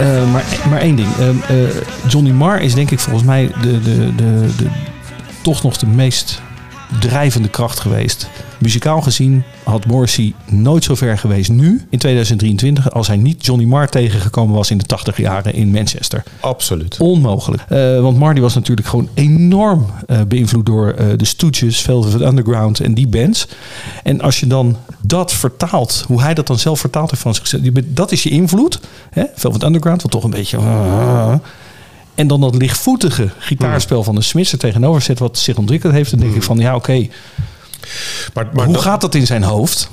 Eh, maar, maar één ding. Ehm, eh, Johnny Marr is denk ik volgens mij de, de, de, de, toch nog de meest drijvende kracht geweest. Muzikaal gezien had Morrissey nooit zo ver geweest nu, in 2023, als hij niet Johnny Marr tegengekomen was in de 80 jaren in Manchester. Absoluut. Onmogelijk. Eh, want Marty was natuurlijk gewoon enorm eh, beïnvloed door eh, de Stooges, Velvet Underground en die bands. En als je dan dat vertaalt, hoe hij dat dan zelf vertaald heeft van zichzelf, dat is je invloed. Hè? Velvet Underground, wat toch een beetje... en dan dat lichtvoetige gitaarspel van de Smiths er tegenover zet, wat zich ontwikkeld heeft. Dan denk ik van, ja oké, Maar, maar hoe dat- gaat dat in zijn hoofd?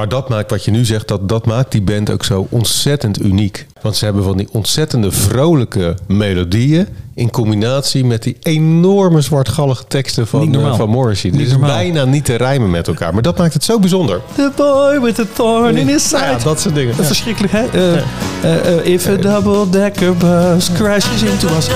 Maar dat maakt wat je nu zegt, dat, dat maakt die band ook zo ontzettend uniek. Want ze hebben van die ontzettende vrolijke melodieën. In combinatie met die enorme zwartgallige teksten van, eh, van Morrissey. Normaal. bijna niet te rijmen met elkaar. Maar dat maakt het zo bijzonder. The boy with the thorn in his side. Ja, dat soort dingen. Dat is verschrikkelijk, hè? Eh, eh, eh, if a double-decker bus crashes into us.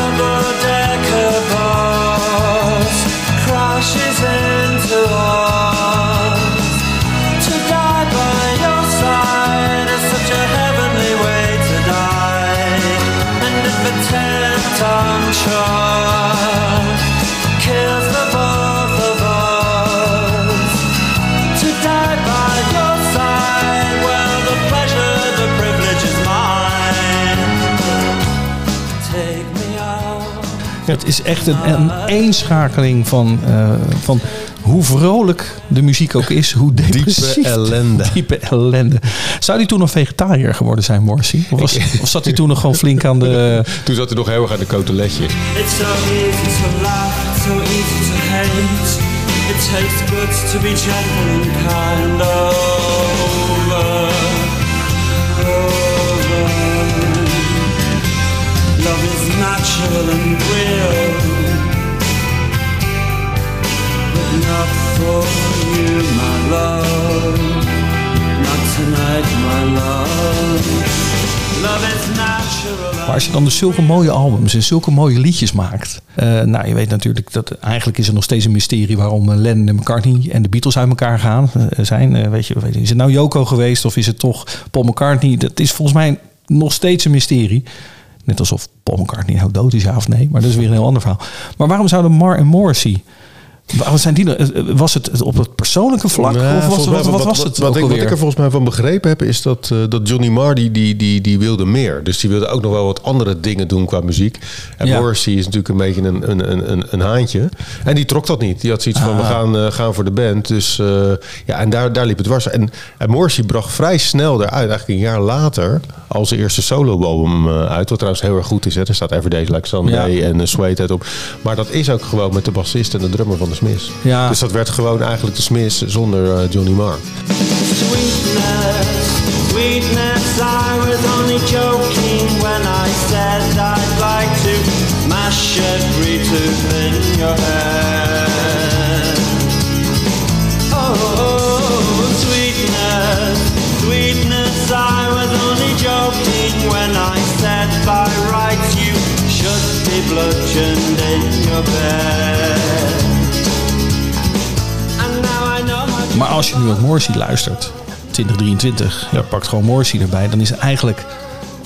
Het is echt een, een eenschakeling van, eh, van hoe vrolijk de muziek ook is, hoe depressief. ellende. Diepe ellende. Zou die toen nog vegetariër geworden zijn, Morrissey? Of, was, of zat hij toen nog gewoon flink aan de... Toen zat hij nog heel erg aan de coteletjes. It's so easy to laugh, so easy to hate. It takes guts to be gentle and kind but not for you, my love. Not tonight, my love. Maar als je dan dus zulke mooie albums en zulke mooie liedjes maakt. eh, nou, je weet natuurlijk dat eigenlijk is er nog steeds een mysterie waarom eh, Lennon en McCartney en de Beatles uit elkaar gaan eh, zijn. Weet je, is het nou Yoko geweest of is het toch Paul McCartney? Dat is volgens mij nog steeds een mysterie. Net alsof Paul McCartney nou dood is, ja of nee. Maar dat is weer een heel ander verhaal. Maar waarom zouden Mar en Morrissey... Waarom zijn die, nou- eh, was het op het persoonlijke vlak? Nou, of was, mij, wat, wat was het Wat, ik, wat ik er volgens mij van begrepen heb, is dat, eh, dat Johnny Marr die, die, die, die wilde meer. Dus die wilde ook nog wel wat andere dingen doen qua muziek. En Ja. Morrissey is natuurlijk een beetje een, een, een, een, een haantje. En die trok dat niet. Die had zoiets van, we Ah. gaan, eh, gaan voor de band. Dus ja, en daar, daar liep het dwars. En, en Morrissey bracht vrij snel eruit, eigenlijk een jaar later, al zijn eerste solo-album uit. Wat trouwens heel erg goed is. Hè. Er staat Everyday Like Sunday Ja. en Sweat It op. Maar dat is ook gewoon met de bassist en de drummer van de Smiths. Ja. Dus dat werd gewoon eigenlijk de Smiths zonder eh, Johnny Marr. Sweetness, sweetness, Maar als je nu op Morrissey luistert, 2023, je pakt gewoon Morrissey erbij, dan is eigenlijk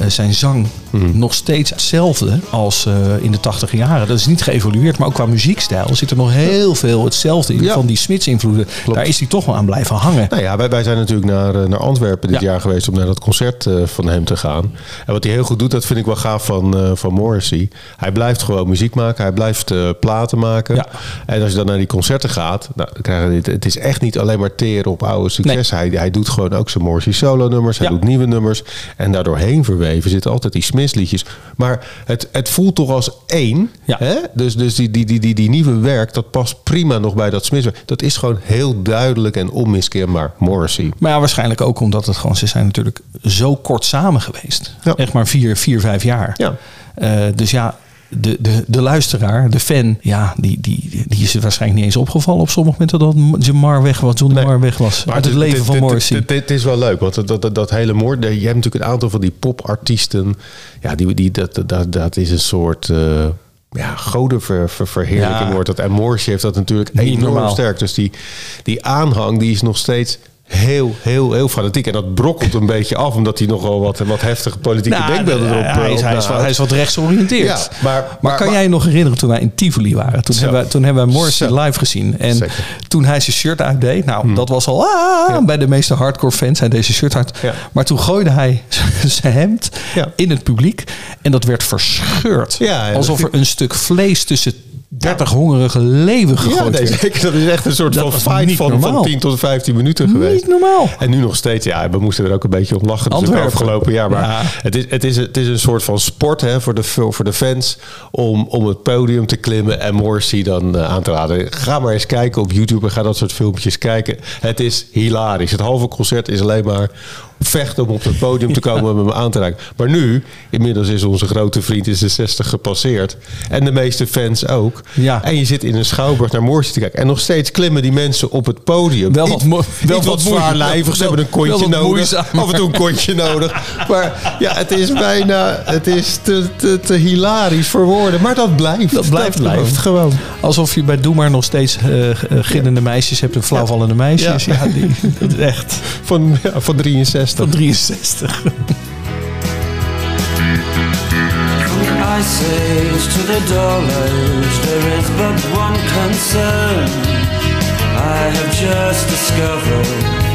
zijn zang Hmm. nog steeds hetzelfde als eh, in de 80 jaren. Dat is niet geëvolueerd, maar ook qua muziekstijl zit er nog heel veel hetzelfde in. Ja. Van die Smits-invloeden, daar is hij toch wel aan blijven hangen. Nou ja, wij, wij zijn natuurlijk naar, eh, naar Antwerpen dit Ja. jaar geweest om naar dat concert eh, van hem te gaan. En wat hij heel goed doet, dat vind ik wel gaaf van, eh, van Morrissey. Hij blijft gewoon muziek maken, hij blijft eh, platen maken. Ja. En als je dan naar die concerten gaat, nou, dan krijg je dit. Het is echt niet alleen maar teren op oude succes. Hij, hij doet gewoon ook zijn Morrissey solo nummers, hij doet nieuwe nummers. En daardoor heen verweven zitten altijd die Smiths liedjes. Maar het, het voelt toch als één. Ja. Hè? Dus, dus die, die, die, die, die nieuwe werk, dat past prima nog bij dat Smiths werk. Dat is gewoon heel duidelijk en onmiskenbaar Morrissey. Maar ja, waarschijnlijk ook omdat het gewoon, ze zijn natuurlijk zo kort samen geweest. Ja. Echt maar vier, vier vijf jaar. Ja. Eh, dus ja, de, de, de luisteraar, de fan, ja, die, die, die is er waarschijnlijk niet eens opgevallen op sommige momenten dat Jim Marr weg was, Johnny Nee. Weg was. uit het het- leven van het- Morrissey. Het, het- het is wel leuk, want dat, dat, dat hele moord. Je hebt natuurlijk een aantal van die popartiesten. Ja, die, die, dat, dat, dat is een soort. eh ja, godenverheerlijking Ja. wordt dat. En Morrissey heeft dat natuurlijk enorm normaal. sterk. Dus die, die aanhang die is nog steeds heel, heel, heel fanatiek. En dat brokkelt een beetje af, omdat hij nogal wat, wat heftige politieke Nou, denkbeelden erop hij, eh, is, hij, is, hij is wat rechtsgeoriënteerd. Ja, maar- maar, maar- kan maar- jij je nog herinneren toen wij in Tivoli waren? Toen, Zo. hebben, wij, toen hebben wij Morrissey Zo. live gezien. En Zeker. toen hij zijn shirt uitdeed, nou, dat was al ah, bij de meeste hardcore fans. Hij deze shirt uit. Ja. Maar toen gooide hij zijn hemd in het publiek. En dat werd verscheurd. Alsof er een stuk vlees tussen 30 hongerige Ja, gegooid nee, werd. zeker. Dat is echt een soort Dat van fight van, normaal. van 10 tot 15 minuten geweest. Niet normaal. En nu nog steeds, ja, we moesten er ook een beetje om lachen natuurlijk Antwerpen. afgelopen jaar. Maar Ja. het, is, het, is, het is een soort van sport hè, voor, de, voor de fans om, om het podium te klimmen en Morrissey dan eh, aan te raden. Ga maar eens kijken op YouTube en ga dat soort filmpjes kijken. Het is hilarisch. Het halve concert is alleen maar vechten om op het podium te komen en hem aan te raken. Maar nu, inmiddels is onze grote vriend is de 60 gepasseerd. En de meeste fans ook. Ja. En je zit in een schouwburg naar Morrissey te kijken. En nog steeds klimmen die mensen op het podium. Wel wat wel wat wat zwaarlijvig. Ze hebben een kontje nodig. Af en toe een kontje nodig. Maar ja, het is bijna... Het is te, te, te hilarisch voor woorden. Maar dat blijft. Dat blijft blijft gewoon. Alsof je bij Doe maar nog steeds eh, gillende meisjes hebt en flauwvallende meisjes. Ja, Ja. die, dat echt Van, ja, van 63. Van 63. From the ice age to the dull age, there is but one concern. I have just discovered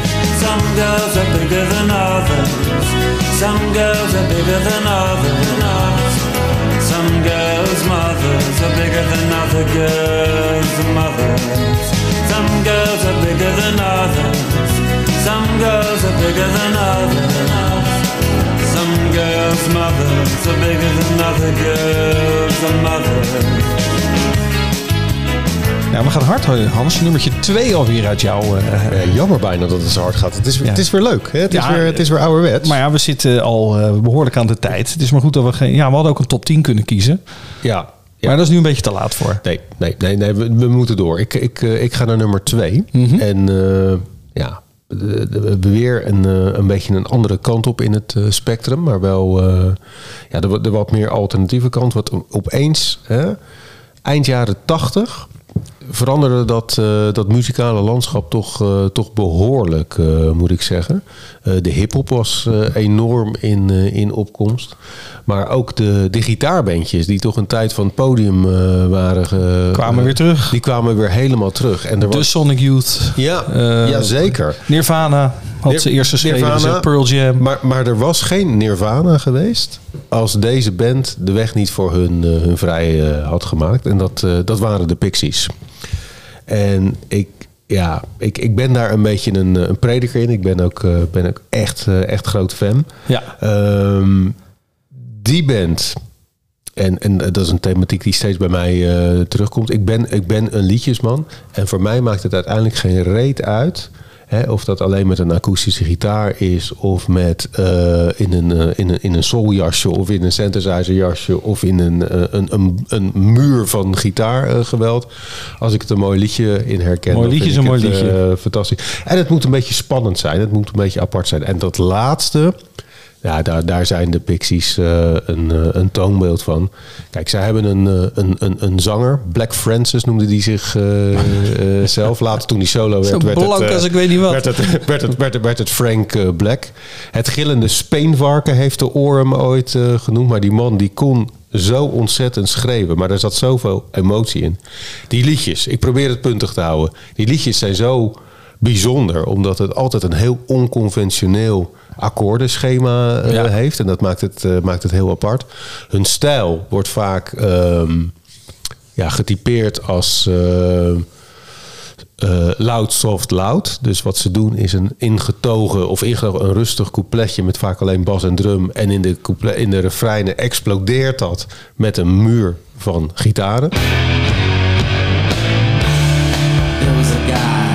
some girls are bigger than others. Some girls are bigger than others. Some girls' mothers are bigger than other girls' mothers. Some girls are bigger than others. Some girls are bigger than others. Some girls' mothers are bigger than other girls' mothers. Ja, we gaan hard, Hans. Nummertje 2 alweer uit jouw... eh, Eh, jammer bijna dat het zo hard gaat. Het is, Ja. het is weer leuk. Hè? Het, Ja, is weer, het is weer ouderwets. maar ja, we zitten al eh, behoorlijk aan de tijd. Het is maar goed dat we geen... Ja, we hadden ook een top 10 kunnen kiezen. ja, ja. Maar dat is nu een beetje te laat voor. Nee, nee, nee, nee we, we moeten door. Ik, ik, eh, ik ga naar nummer twee. Mhm. En eh, ja, weer een, eh, een beetje een andere kant op in het eh, spectrum. Maar wel eh, ja, de, de wat meer alternatieve kant. Wat opeens, hè, eind jaren tachtig, veranderde dat, eh, dat muzikale landschap toch, eh, toch behoorlijk, eh, moet ik zeggen. De hip-hop was enorm in, in opkomst. Maar ook de, de gitaarbandjes, die toch een tijd van het podium waren. Kwamen weer terug. Die kwamen weer helemaal terug. En er De was, Sonic Youth. ja, ja, zeker. Nirvana had ze eerst geschreven. Pearl Jam. Maar, maar er was geen Nirvana geweest als deze band de weg niet voor hun, hun vrij had gemaakt. En dat, dat waren de Pixies. En ik, ja, ik, ik ben daar een beetje een, eh, een prediker in. Ik ben ook, eh, ben ook echt, eh, echt groot fan. Ja. Ehm, die band. En, en dat is een thematiek die steeds bij mij terugkomt. Ik ben, ik ben een liedjesman. En voor mij maakt het uiteindelijk geen reet uit. Hè, of dat alleen met een akoestische gitaar is. Of met eh, in, een, eh, in, een, in een souljasje. Of in een synthesizerjasje. Of in een, eh, een, een, een muur van gitaargeweld. Als ik het een mooi liedje in herken. Mooi liedje is een mooi liedje. fantastisch. En het moet een beetje spannend zijn. Het moet een beetje apart zijn. En dat laatste, ja, daar, daar zijn de Pixies eh, een, eh, een toonbeeld van. Kijk, zij hebben een, eh, een, een, een zanger, Black Francis noemde die zich zelf. Later toen die solo werd, werd blank het, als ik weet niet wat. Werd het, werd het, werd het, werd het Frank Black. Het gillende speenvarken heeft de Orem ooit genoemd. Maar die man die kon zo ontzettend schreeuwen. Maar er zat zoveel emotie in. Die liedjes, ik probeer het puntig te houden. Die liedjes zijn zo bijzonder. Omdat het altijd een heel onconventioneel akkoordenschema eh, Ja. heeft. En dat maakt het, eh, maakt het heel apart. Hun stijl wordt vaak ehm, ja, getypeerd als... eh, eh, loud, soft, loud. Dus wat ze doen is een ingetogen of ingetogen een rustig coupletje met vaak alleen bas en drum. En in de, couplet, in de refreinen explodeert dat met een muur van gitaren. There was a guy.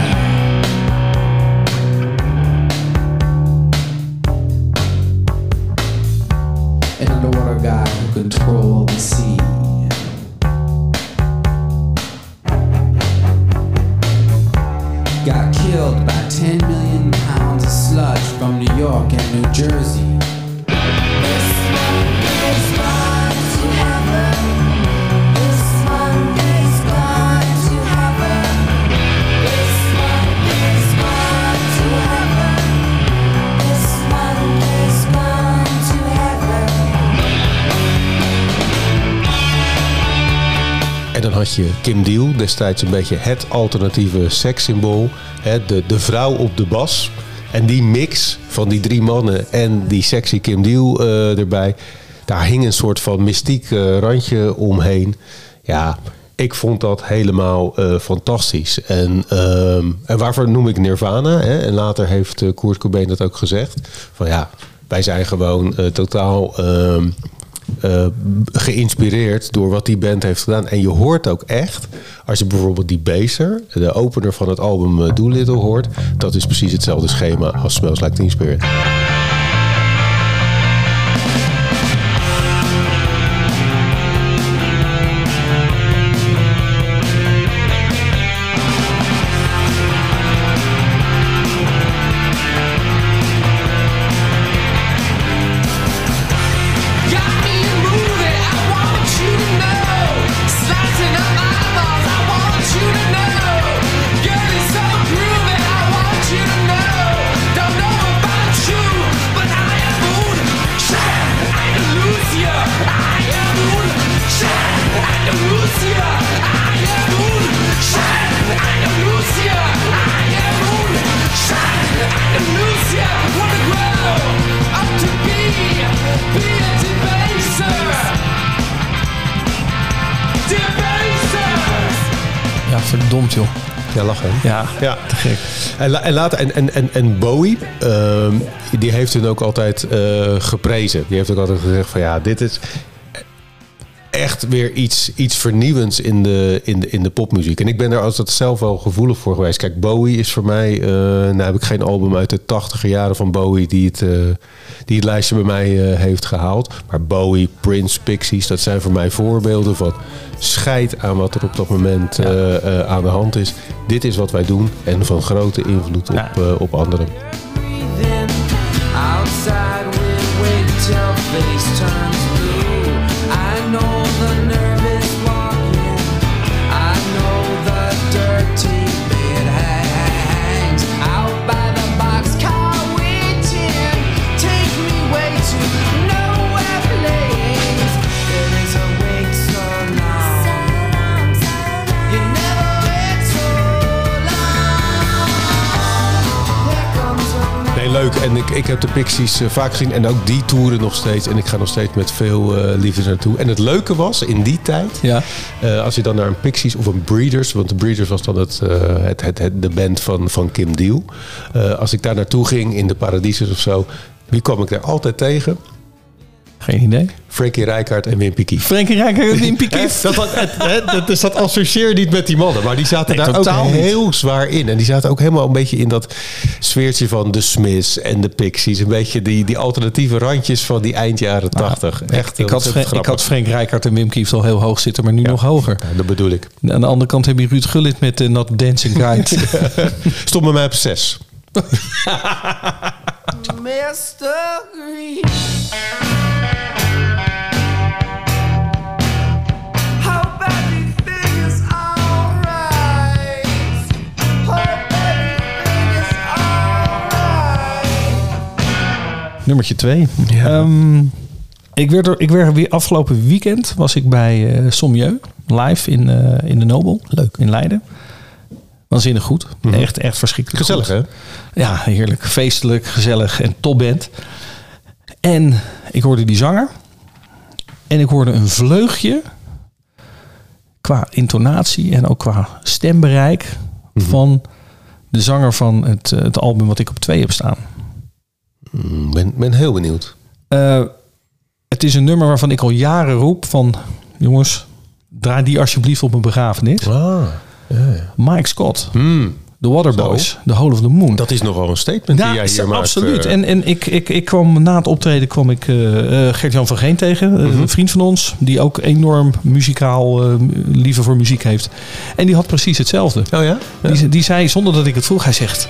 Kim Deal, destijds een beetje het alternatieve sekssymbool. De, de vrouw op de bas. En die mix van die drie mannen en die sexy Kim Deal eh, erbij. Daar hing een soort van mystiek eh, randje omheen. Ja, ik vond dat helemaal eh, fantastisch. En, ehm, en waarvoor noem ik Nirvana? Hè? En later heeft Kurt Cobain dat ook gezegd. Van ja, wij zijn gewoon totaal... eh, geïnspireerd door wat die band heeft gedaan. En je hoort ook echt, als je bijvoorbeeld die Baser, de opener van het album eh, Doolittle hoort, dat is precies hetzelfde schema als Smells Like Teen. Ja, lachen. Ja, Ja. te gek. En, en, later, en, en, en, en Bowie, ehm, die heeft hun ook altijd eh, geprezen. Die heeft ook altijd gezegd van ja, dit is echt weer iets, iets vernieuwends in de, in, de, in de popmuziek. En ik ben daar altijd zelf wel gevoelig voor geweest. Kijk, Bowie is voor mij... eh nou heb ik geen album uit de tachtiger jaren van Bowie... die het, eh, die het lijstje bij mij eh, heeft gehaald. Maar Bowie, Prince, Pixies... dat zijn voor mij voorbeelden van... scheid aan wat er op dat moment eh, eh, aan de hand is. Dit is wat wij doen. En van grote invloed op, Ja. eh, op anderen. breathing. Outside we wait till face turns leuk. En ik, ik heb de Pixies eh, vaak gezien. En ook die toeren nog steeds. En ik ga nog steeds met veel eh, liefde naartoe. En het leuke was, in die tijd... Ja. eh, als je dan naar een Pixies of een Breeders... Want de Breeders was dan het, het, het, het- de band van, van Kim Deal. Als ik daar naartoe ging, in de Paradises of zo... Wie kwam ik daar altijd tegen? Geen idee. Frankie Rijkaard en Wimpy Kief. Frankie Rijkaard en Wimpy Kief. Dat, dat, dat, dus dat associeer niet met die mannen. Maar die zaten Nee, daar ook niet. heel zwaar in. En die zaten ook helemaal een beetje in dat sfeertje van de Smiths en de Pixies. Een beetje die, die alternatieve randjes van die eind jaren tachtig. Echt ik, had ik had. Frank Rijkaard en Wim Kieft al heel hoog zitten, maar nu nog hoger. Ja, dat bedoel ik. Aan de andere kant heb je Ruud Gullit met de Not Dancing Guide. Stond bij mij op zes. Mr. Green. Hope everything is alright. Hope everything is alright. Nummertje twee. Ehm, ik, werd er, ik werd weer afgelopen weekend was ik bij Sommieu live in, eh, in de Nobel. Leuk. In Leiden. Waanzinnig goed. Echt, echt verschrikkelijk Gezellig, goed. hè? Ja, heerlijk. Feestelijk, gezellig en topband. En ik hoorde die zanger. En ik hoorde een vleugje qua intonatie en ook qua stembereik van de zanger van het, eh, het album wat ik op twee heb staan. Mm, ben, ben heel benieuwd. Eh, het is een nummer waarvan ik al jaren roep van... jongens, draai die alsjeblieft op mijn begrafenis. Ah, Mike Scott, Mm, The Waterboys. The Whole of the Moon. dat is nogal een statement die jij hier maakt. absoluut. eh. En, en ik, ik, ik kwam na het optreden kwam ik eh, eh, Gert-Jan van Geen tegen. Mhm. Een vriend van ons. Die ook enorm muzikaal eh, liefde voor muziek heeft. En die had precies hetzelfde. Oh ja? Ja. Die, die zei zonder dat ik het vroeg. Hij zegt...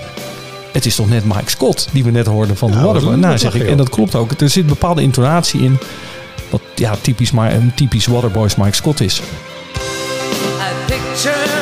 Het is toch net Mike Scott die we net hoorden van de Nou, Waterboys. Nou, mag zeg ik. En dat klopt ook. Er zit bepaalde intonatie in. Wat ja, typisch, maar een typisch Waterboys Mike Scott is. I pictured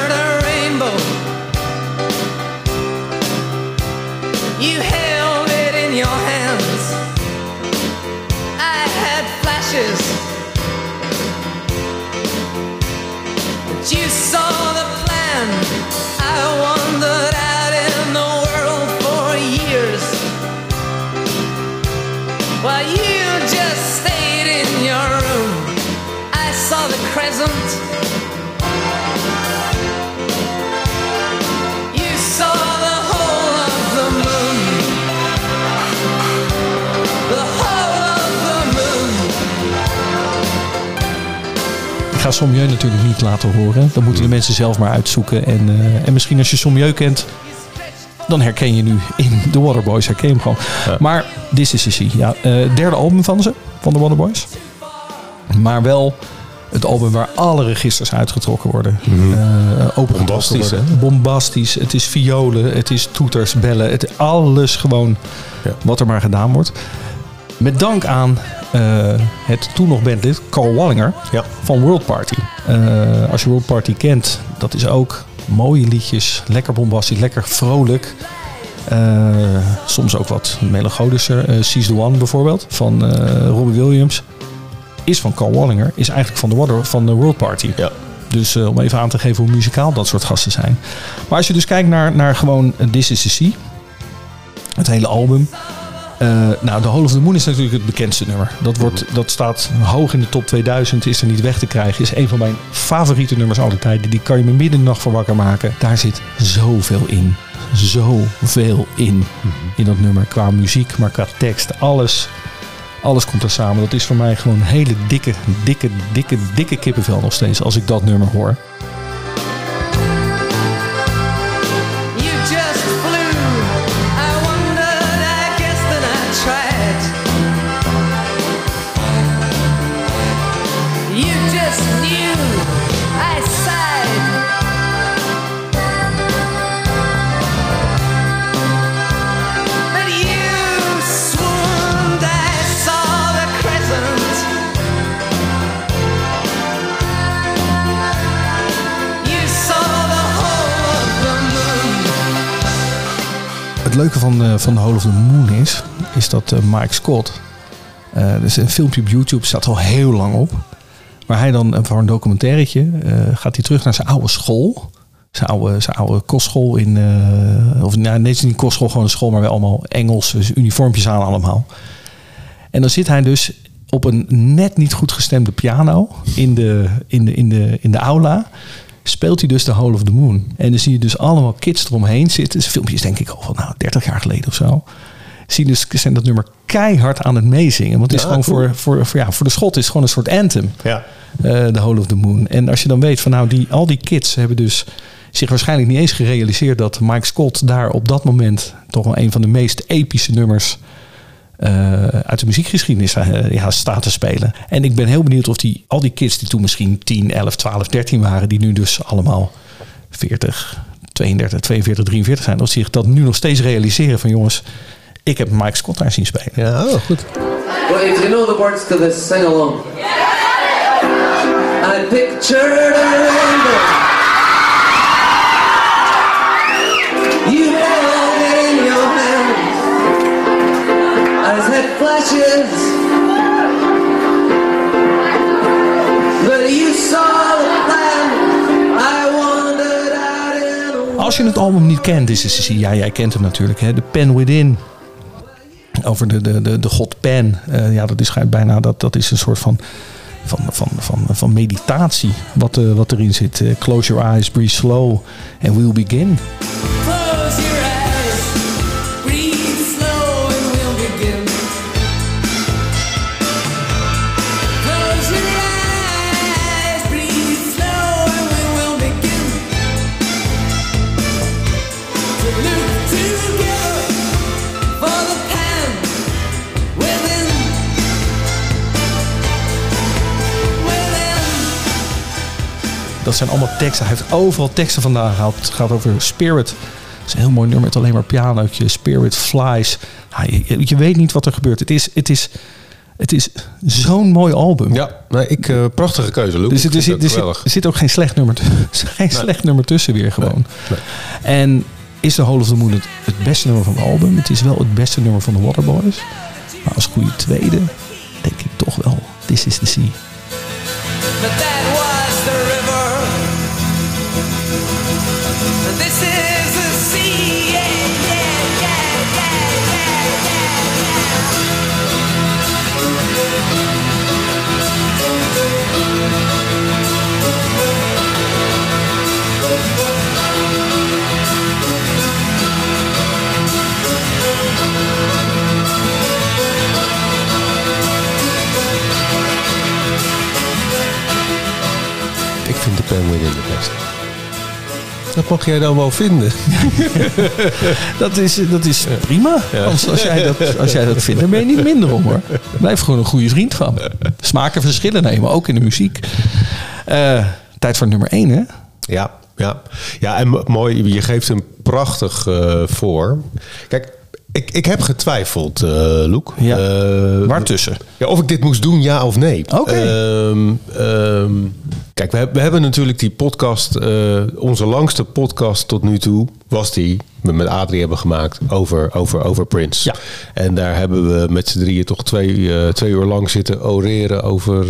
ga Sommieu natuurlijk niet laten horen. Dat moeten de mensen zelf maar uitzoeken. En, eh, en misschien als je Sommieu kent, dan herken je nu in de Waterboys. Herken je hem gewoon. Maar This is the Sea. Ja, eh, derde album van ze, van de Waterboys. Maar wel het album waar alle registers uitgetrokken worden. Eh, opengetrokken Bombastisch, worden. Bombastisch. Het is violen, het is toeters, bellen. Het, alles gewoon Ja. wat er maar gedaan wordt. Met dank aan eh, het toen nog bandlid Carl Wallinger Ja. van World Party. Eh, als je World Party kent, dat is ook mooie liedjes. Lekker bombastisch, lekker vrolijk. Eh, soms ook wat melancholischer. Eh Seize the One bijvoorbeeld, van Robbie Williams. Is van Carl Wallinger, is eigenlijk van de, Water, van de World Party. Ja. Dus om even aan te geven hoe muzikaal dat soort gasten zijn. Maar als je dus kijkt naar, naar gewoon This is the Sea. Het hele album. Eh, nou, The Hole of the Moon is natuurlijk het bekendste nummer. Dat, wordt, dat staat hoog in de top 2000, is er niet weg te krijgen. Is een van mijn favoriete nummers aller tijden. Die kan je me midden de nacht voor wakker maken. Daar zit zoveel in. Zoveel in. In dat nummer. Qua muziek, maar qua tekst. Alles, alles komt er samen. Dat is voor mij gewoon een hele dikke, dikke, dikke, dikke kippenvel nog steeds. Als ik dat nummer hoor. Leuke van, eh, van The Hole of the Moon is, is dat eh, Mike Scott, eh is een filmpje op YouTube, staat al heel lang op. Waar hij dan eh, voor een documentairetje eh, gaat hij terug naar zijn oude school. Zijn oude, zijn oude kostschool in, eh, of nou, nee, niet kostschool, gewoon een school, maar wel allemaal Engels, dus uniformpjes aan allemaal. En dan zit hij dus op een net niet goed gestemde piano in de, in de, in de, in de aula. Speelt hij dus de Hole of the Moon. En dan zie je dus allemaal kids eromheen zitten. Het filmpje is denk ik al van nou, 30 jaar geleden of zo. Zie je dus zijn dat nummer keihard aan het meezingen. Want het is gewoon cool. voor, voor, voor, ja, voor de schot is gewoon een soort anthem. Ja. eh, de Hole of the Moon. En als je dan weet van nou, die, al die kids hebben dus zich waarschijnlijk niet eens gerealiseerd dat Mike Scott daar op dat moment toch wel een van de meest epische nummers eh, uit de muziekgeschiedenis eh, ja, staat te spelen. En ik ben heel benieuwd of die, al die kids die toen misschien 10, 11, 12, 13 waren, die nu dus allemaal 40, 32, 42, 43 zijn, of zich dat nu nog steeds realiseren van jongens, ik heb Mike Scott daar zien spelen. Ja, oh, goed. Well, if you know the words to this, sing along. I pictured a rainbow. Als je het album niet kent, is het, ja, jij kent hem natuurlijk, hè, The Pen Within. Over de, de, de, de god Pen. Eh, ja, dat is bijna dat, dat is een soort van, van, van, van, van meditatie wat, eh, wat erin zit. Eh, close your eyes, breathe slow and we'll begin. Dat zijn allemaal teksten. Hij heeft overal teksten vandaan gehaald. Het gaat over Spirit. Het is een heel mooi nummer met alleen maar pianootje. Spirit Flies. Ja, je, je weet niet wat er gebeurt. Het is, het is, het is zo'n mooi album. Ja, nee, ik, eh, prachtige keuze, Luc. Dus er, zit, het er, zit, er ook geen slecht nummer, tussen- geen slecht nummer tussen weer gewoon. En is The Hole of the Moon het, het beste nummer van het album? Het is wel het beste nummer van de Waterboys. Maar als goede tweede denk ik toch wel This is the Sea. Beste. Dat mag jij dan wel vinden. Dat is, dat is prima. Als, als, jij dat, als jij dat vindt, dan ben je niet minder om hoor. Blijf gewoon een goede vriend van. Smaken verschillen nemen, ook in de muziek. Eh, tijd voor nummer 1 hè? Ja, ja. ja en mo- mooi, je geeft hem prachtig eh, voor. Kijk, ik, ik heb getwijfeld, eh Loek. Ja. Eh, Waartussen? Ja, of ik dit moest doen, ja of nee. Oké. Ehm, ehm, kijk, we, we hebben natuurlijk die podcast, eh, onze langste podcast tot nu toe was die we met Adrie hebben gemaakt over, over, over Prince. Ja. En daar hebben we met z'n drieën toch twee, twee uur lang zitten oreren over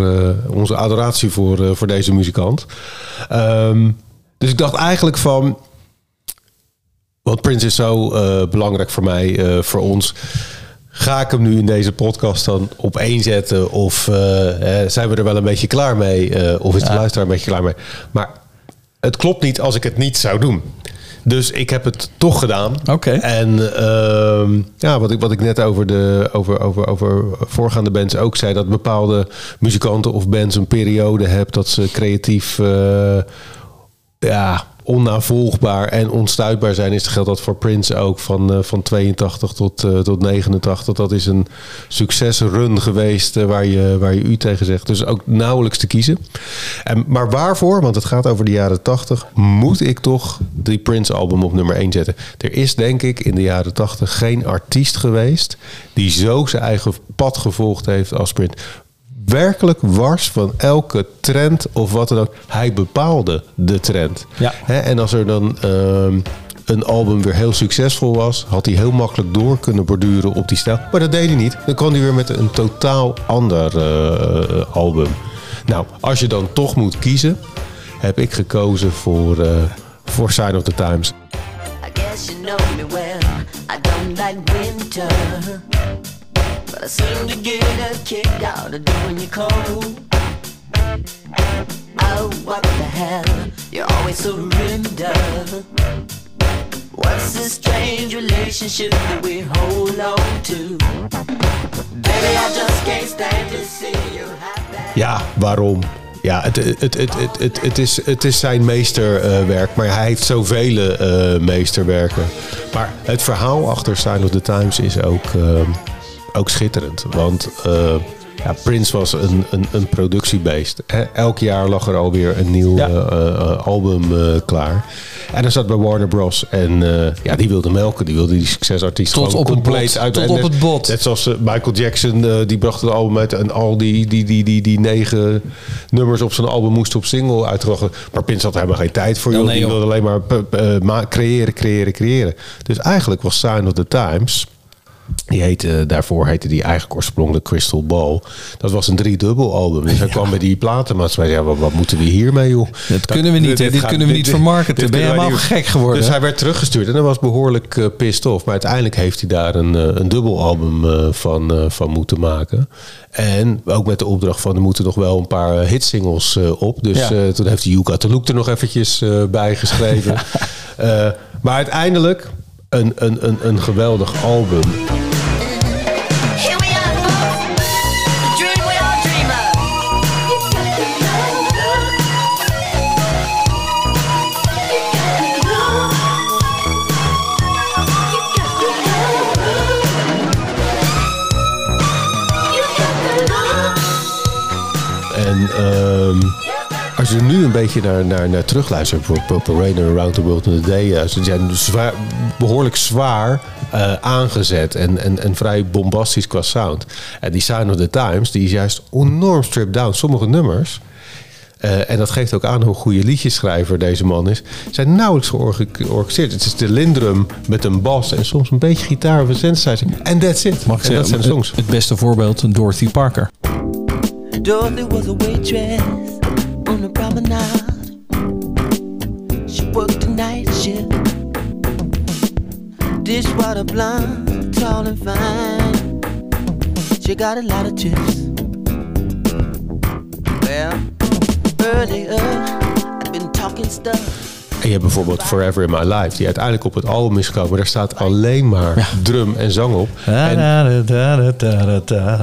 onze adoratie voor, voor deze muzikant. Ehm, dus ik dacht eigenlijk van, want Prince is zo eh, belangrijk voor mij, eh, voor ons. ga ik hem nu in deze podcast dan op één zetten? Of eh, zijn we er wel een beetje klaar mee? Of is de luisteraar een beetje klaar mee? Maar het klopt niet als ik het niet zou doen. Dus ik heb het toch gedaan. Oké. En ehm, ja, wat ik, wat ik net over, de, over, over, over voorgaande bands ook zei... dat bepaalde muzikanten of bands een periode hebben... dat ze creatief ja, onnavolgbaar en onstuitbaar zijn. Is geldt dat voor Prince ook van, eh, van 82 tot, eh, tot 89. Dat is een succesrun geweest eh, waar, je, waar je u tegen zegt. Dus ook nauwelijks te kiezen. En, maar waarvoor, want het gaat over de jaren 80, moet ik toch die Prince album op nummer 1 zetten. Er is denk ik in de jaren 80 geen artiest geweest die zo zijn eigen pad gevolgd heeft als Prince werkelijk wars van elke trend of wat dan ook. Hij bepaalde de trend. Ja. Hè, en als er dan ehm, een album weer heel succesvol was, had hij heel makkelijk door kunnen borduren op die stijl. Maar dat deed hij niet. Dan kwam hij weer met een totaal ander eh, album. Nou, als je dan toch moet kiezen, heb ik gekozen voor, eh, voor Sign of the Times. I guess you know me well. I don't like winter. But I seem to get a kick out of doing you cold. Oh, what the hell? You're always surrender. What's this strange relationship that we hold on to? Baby, I just can't stand to see you happy. Ja, waarom? Ja, het, het, het, het, het, is, het is zijn meesterwerk, maar hij heeft zoveel eh, meesterwerken. Maar het verhaal achter Sign of the Times is ook, eh, ook schitterend. Want eh, ja, Prince was een, een, een productiebeest. Elk jaar lag er alweer een nieuw Ja. eh, eh, album klaar. En dan zat bij Warner Bros. En ja, die wilde melken. Die wilde die succesartiest Tot gewoon op het compleet bot. uit. Tot en op net- het bot. Net zoals Michael Jackson, die bracht het album uit. En al die, die, die, die, die negen nummers op zijn album moesten op single uitgebracht. Maar Prince had helemaal geen tijd voor. Nee, die wilde alleen maar creëren, creëren, creëren. Dus eigenlijk was Sign of the Times... Die heette, daarvoor heette die eigenlijk oorspronkelijk Crystal Ball. Dat was een driedubbel album. Dus hij kwam bij die platenmaatschappij. Ja, wat, wat moeten we hiermee, joh? Dat kunnen we niet, hè? Dit kunnen we niet vermarkten. Ben je helemaal gek geworden, Dus hij werd teruggestuurd en hij was behoorlijk eh, pissed off. Maar uiteindelijk heeft hij daar een, eh, een dubbelalbum eh, van, van moeten maken. En ook met de opdracht van er moeten nog wel een paar hitsingles op. Dus Ja. toen heeft hij The Look er nog eventjes bij geschreven. Maar uiteindelijk een, een, een, een geweldig album. En ehm, nu een beetje naar, naar, naar terugluistert, voor Purple Rain en Around the World in a Day, eh, ze zijn zwaar, behoorlijk zwaar eh, aangezet en, en, en vrij bombastisch qua sound. En die Sign of the Times, die is juist enorm stripped down. Sommige nummers, eh, en dat geeft ook aan hoe goede liedjeschrijver deze man is, zijn nauwelijks georchestreerd. Het is de lindrum met een bas en soms een beetje gitaar of een synthesizer. En that's it. Mag ik en dat zijn de songs. het, het beste voorbeeld, Dorothy Parker. Dorothy was a waitress on the promenade. She worked the night shift. Dishwater blonde, tall and fine. She got a lot of chips. Well, earlier I've been talking stuff. En je hebt bijvoorbeeld Forever in My Life, die uiteindelijk op het album is gekomen. Daar staat alleen maar drum en zang op. En,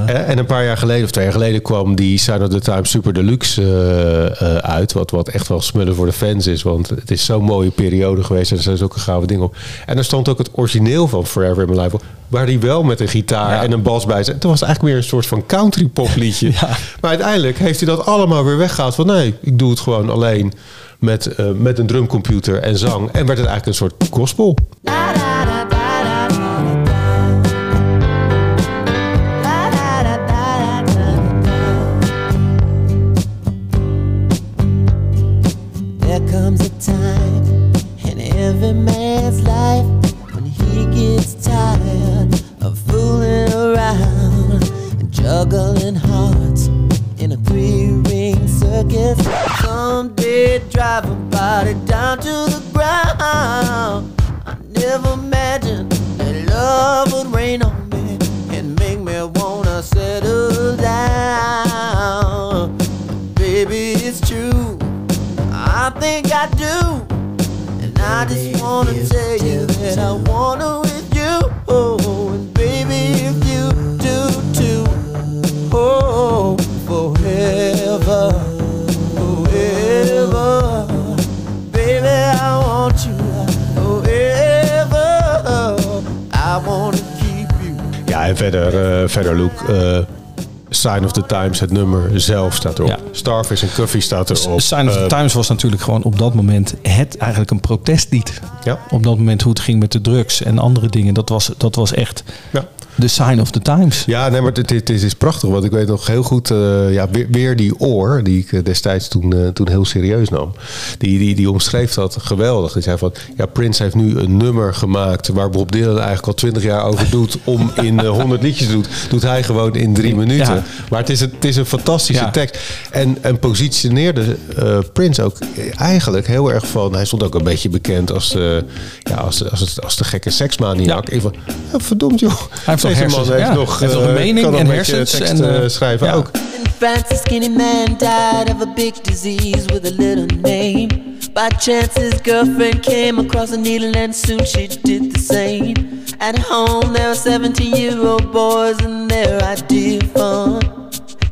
hè, en een paar jaar geleden, of twee jaar geleden, kwam die Sign of the Times Super Deluxe eh, eh, uit. Wat, wat echt wel smullen voor de fans is. Want het is zo'n mooie periode geweest. En er zijn zulke gave dingen op. En er stond ook het origineel van Forever in My Life op. Waar die wel met een gitaar en een bas bij zat. Het was eigenlijk meer een soort van country pop liedje. Maar uiteindelijk heeft hij dat allemaal weer weggehaald. Van nee, ik doe het gewoon alleen met, eh, met een drumcomputer en zang. En werd het eigenlijk een soort gospel. There ring circus. Someday drive a body down to the ground. Verder, eh, verder Luke. eh, Sign of the Times, het nummer zelf staat erop. Ja. Starfish en Coffee staat erop. Sign of the Eh, Times was natuurlijk gewoon op dat moment het eigenlijk een protestlied. Ja. Op dat moment hoe het ging met de drugs en andere dingen. Dat was, dat was echt Ja. De Sign of the Times. Ja, nee, maar dit, dit is, is prachtig. Want ik weet nog heel goed, eh, ja, weer, weer die oor, die ik eh, destijds toen, eh, toen heel serieus nam. Die, die, die omschreef dat geweldig. Die zei van, ja, Prince heeft nu een nummer gemaakt waar Bob Dylan eigenlijk al twintig jaar over doet om in eh, 100 liedjes te doen. Doet hij gewoon in drie minuten. Ja. Maar het is, een, het is een fantastische Ja. tekst. En, en positioneerde Prince ook eigenlijk heel erg van, hij stond ook een beetje bekend als, ja, als, als, het- als de gekke seksmaniak. Ja. Ja, verdomd joh. heeft nog Deze hersens, man heeft ja. nog, Heeft nog een eh, mening kan en een hersens teksten, en, eh, eh, schrijven ja. ook. In skinny man died of a big disease with a little name. By chance, his girlfriend came across a needle, and soon she did the same. At home, there were 17 year old boys, and their idea of fun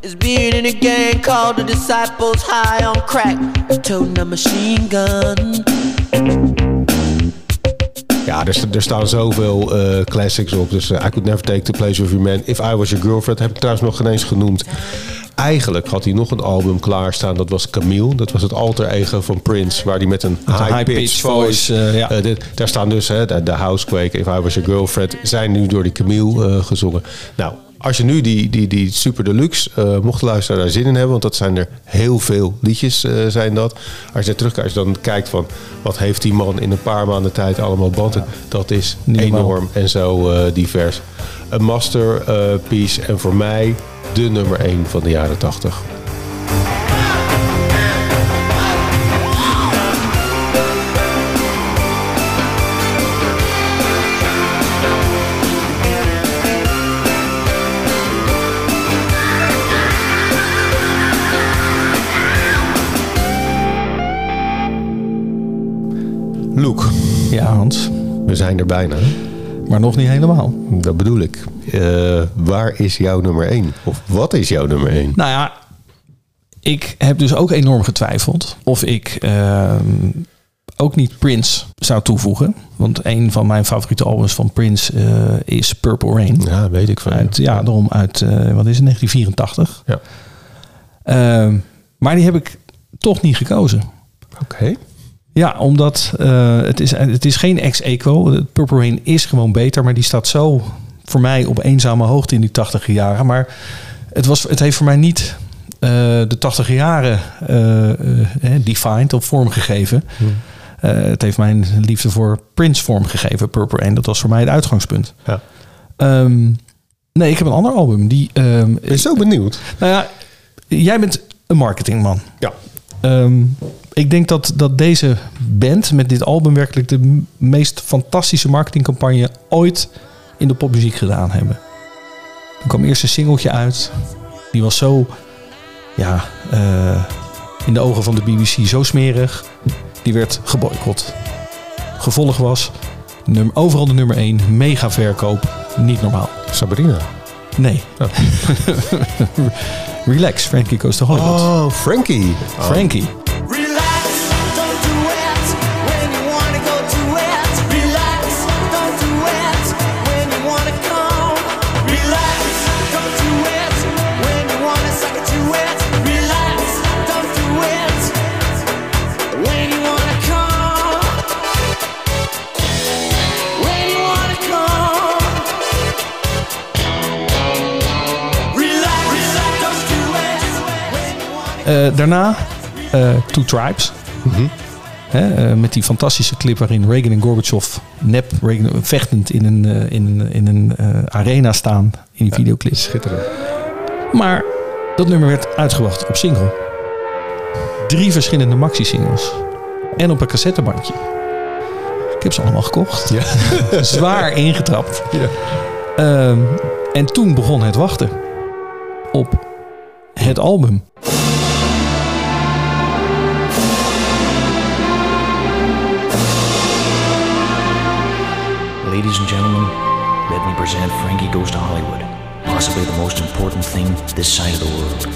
is being in a gang called the Disciples High on Crack, toting a machine gun. Ja, er, er staan zoveel eh, classics op. Dus eh, I Could Never Take the Place of Your Man. If I Was Your Girlfriend heb ik trouwens nog geen eens genoemd. Eigenlijk had hij nog een album klaarstaan. Dat was Camille. Dat was het alter ego van Prince. Waar hij met een high-pitched high-pitched voice... voice, eh, ja. daar staan dus hè, de, de Housequake, If I Was Your Girlfriend... zijn nu door die Camille gezongen. Nou, als je nu die, die, die Super Deluxe... eh mocht de luisteraar daar zin in hebben... want dat zijn er heel veel liedjes, eh, zijn dat. Als je terugkijkt, als je dan kijkt van... wat heeft die man in een paar maanden tijd allemaal banden... dat is Niet enorm en zo eh, divers. Een masterpiece en voor mij de nummer 1 van de jaren 80. Zijn er bijna. Maar nog niet helemaal. Dat bedoel ik. Eh, waar is jouw nummer 1? Of wat is jouw nummer 1? Nou ja, ik heb dus ook enorm getwijfeld of ik ehm, ook niet Prince zou toevoegen. Want een van mijn favoriete albums van Prince eh, is Purple Rain. Ja, weet ik van. Uit, ja, daarom uit, eh, wat is het, 1984. Ja. Ehm, maar die heb ik toch niet gekozen. Oké. Ja, omdat eh, het, is, het is geen ex-equo. Purple Rain is gewoon beter, maar die staat zo voor mij op eenzame hoogte in die 80 jaren. Maar het, was, het heeft voor mij niet eh, de 80 jaren eh, defined of vormgegeven. Eh, het heeft mijn liefde voor Prince vormgegeven, Purple Rain. Dat was voor mij het uitgangspunt. Ja. Ehm, nee, ik heb een ander album. Die, Ik ben zo benieuwd. nou ja, jij bent een marketingman. Ja. Ehm, ik denk dat, dat deze band met dit album werkelijk de meest fantastische marketingcampagne ooit in de popmuziek gedaan hebben. Er kwam eerst een singeltje uit. Die was zo, ja, eh, in de ogen van de BBC zo smerig. Die werd geboycott. Gevolg was overal de nummer 1, mega verkoop, niet normaal. Sabrina. Nee. Relax, Frankie Goes to Hollywood. Oh, Frankie. Frankie. Daarna eh Two Tribes. Hè, eh, met die fantastische clip waarin Reagan en Gorbachev nep Reagan, vechtend in een, eh, in, een- in een eh, arena staan in die videoclip. Schitterend. Maar dat nummer werd uitgebracht op single. Drie verschillende maxi-singles. En op een cassettebandje. Ik heb ze allemaal gekocht. Zwaar ingetrapt. Ehm, en toen begon het wachten. Op het album. Ladies and gentlemen, let me present Frankie Goes to Hollywood, possibly the most important thing this side of the world.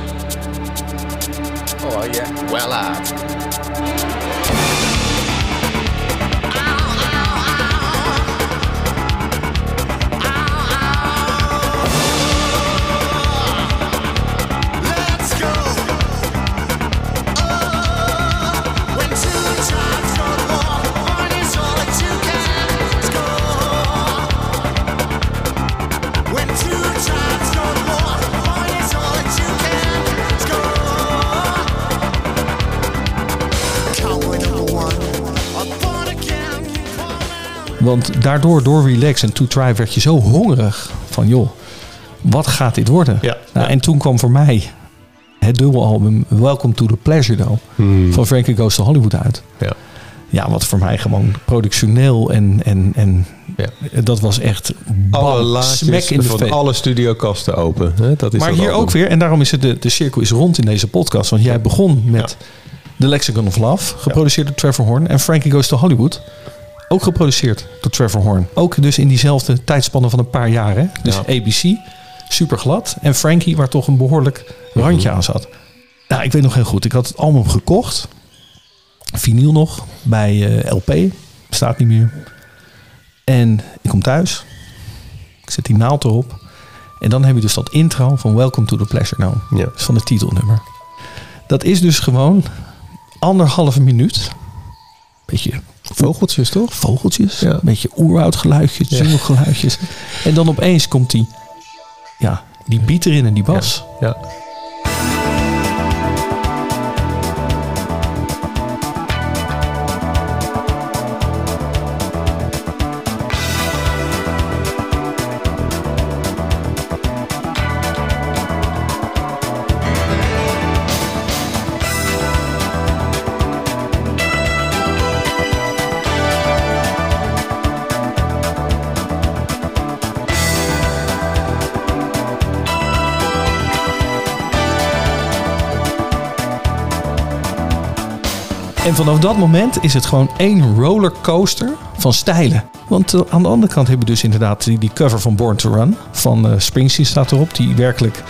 Oh, yeah. Well, uh. Want daardoor, door Relax en To Try, werd je zo hongerig van joh, wat gaat dit worden? Ja. Nou, En toen kwam voor mij het dubbelalbum Welcome to the Pleasure Dome van Frankie Goes to Hollywood uit. Ja. Ja, wat voor mij gewoon productioneel en, en, en dat was echt Alle bam, laadjes smack in de van alle studiokasten open. Hè? Dat is Maar hier album. ook weer, en daarom is het de, de cirkel is rond in deze podcast. Want jij begon met The Lexicon of Love, geproduceerd door Trevor Horn. En Frankie Goes to Hollywood, ook geproduceerd door Trevor Horn. Ook dus in diezelfde tijdspanne van een paar jaar. Hè? Dus ABC, super glad. En Frankie, waar toch een behoorlijk randje aan zat. Nou, ik weet nog heel goed. Ik had het album gekocht. Vinyl nog, bij eh, LP. Staat niet meer. En ik kom thuis. Ik zet die naald erop. En dan heb je dus dat intro van Welcome to the Pleasure Now. Ja. Dus van het titelnummer. Dat is dus gewoon anderhalve minuut. Beetje vogeltjes toch? Vogeltjes. Een beetje oerwoudgeluidjes, jungelgeluidjes. En dan opeens komt die, ja, die beat erin en die bas. Ja. En vanaf dat moment is het gewoon één rollercoaster van stijlen. Want eh, aan de andere kant heb je dus inderdaad die, cover van Born to Run van eh, Springsteen staat erop. Die werkelijk,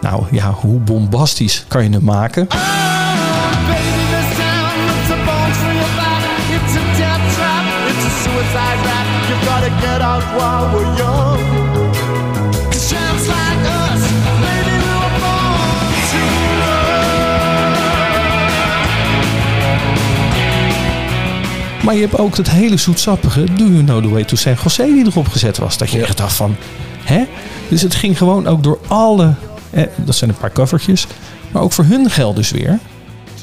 nou ja, hoe bombastisch kan je hem maken? It's a Maar je hebt ook het hele zoetsappige Do You Know The Way To San Jose die erop gezet was. Dat je echt dacht van, hè? Dus het ging gewoon ook door alle, eh, dat zijn een paar covertjes, maar ook voor hun geld dus weer.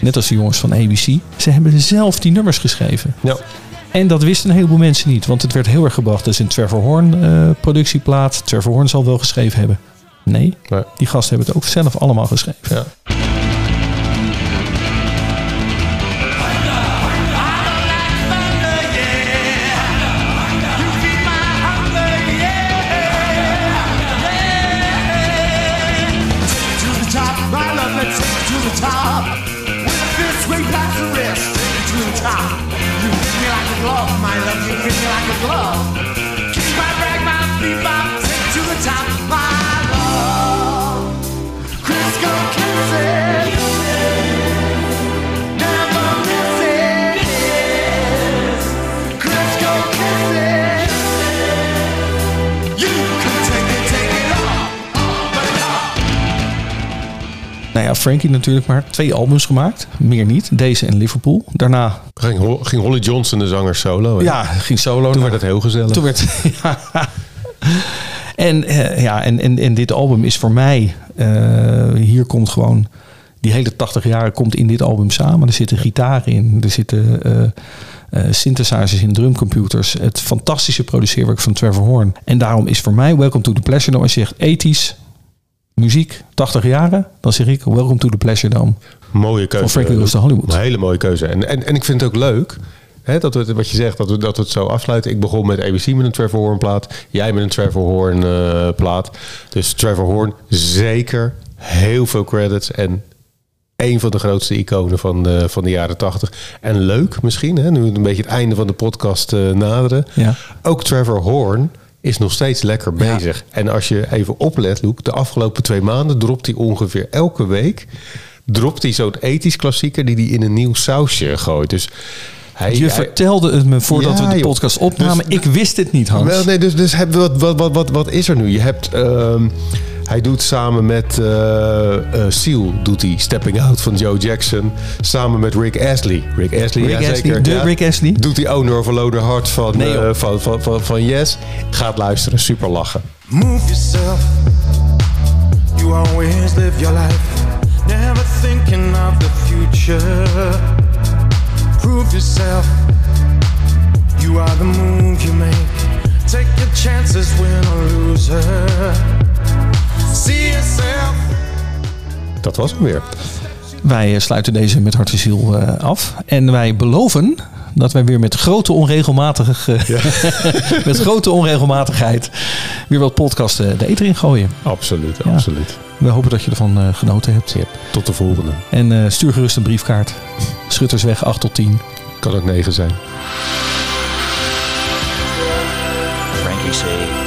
Net als de jongens van ABC. Ze hebben zelf die nummers geschreven. Ja. En dat wisten een heleboel mensen niet. Want het werd heel erg gebracht. Dus een Trevor Horn eh, productieplaat. Trevor Horn zal wel geschreven hebben. Nee, die gasten hebben het ook zelf allemaal geschreven. Ja. Ja, Frankie natuurlijk maar twee albums gemaakt. Meer niet. Deze en Liverpool. Daarna... Ging, ging Holly Johnson de zanger solo. hè? Ja, ging solo. Toen werd het heel gezellig. Toen werd... ja. En, eh, ja, en, en, en dit album is voor mij... eh, hier komt gewoon... Die hele 80 jaar komt in dit album samen. Er zitten gitaren in. Er zitten eh, synthesizers in, drumcomputers. Het fantastische produceerwerk van Trevor Horn. En daarom is voor mij Welcome to the Pleasure Dome. Als je zegt ethisch, muziek, 80 jaren... dan zeg ik Welcome to the Pleasure Dome. Mooie keuze. Van Frankie Goes to Hollywood. Een hele mooie keuze. En, en, en ik vind het ook leuk. Hè, dat we, wat je zegt, dat we, dat we het zo afsluiten. Ik begon met ABC met een Trevor Horn plaat. Jij met een Trevor Horn eh, plaat. Dus Trevor Horn, zeker heel veel credits. En een van de grootste iconen van de, van de jaren tachtig. En leuk misschien, hè, nu we een beetje het einde van de podcast eh, naderen. Ja. Ook Trevor Horn is nog steeds lekker bezig. En als je even oplet, Luke, de afgelopen twee maanden dropt hij ongeveer elke week... dropt hij zo'n ethisch klassieker die hij in een nieuw sausje gooit. Dus hij, Je hij- vertelde het me voordat Ja, we de joh. podcast opnamen. Dus- ik wist het niet, Hans. Wel, nee, dus, dus heb, wat, wat, wat, wat, wat is er nu? Je hebt... ehm, hij doet samen met eh eh, Seal doet hij Stepping Out van Joe Jackson. Samen met Rick Astley. Rick Astley, Rick ja, Astley, zeker. de Ja. Rick Astley. Doet hij Owner of a Loader Heart van, Nee, eh, van, van, van, van Yes. Gaat luisteren, super lachen. Move yourself. You always live your life, never thinking of the future. Yourself. You are the move you make. Take your chances, win or lose her. See yourself. Dat was hem weer. Wij eh, sluiten deze met hart en ziel eh, af. En wij beloven dat wij weer met grote, onregelmatige, met grote onregelmatigheid weer wat podcasten de eter in gooien. Absoluut, Ja. absoluut. We hopen dat je ervan eh, genoten hebt. Tot de volgende. En eh, stuur gerust een briefkaart. Schuttersweg 8 tot 10. Kan ook 9 zijn. Frankie say,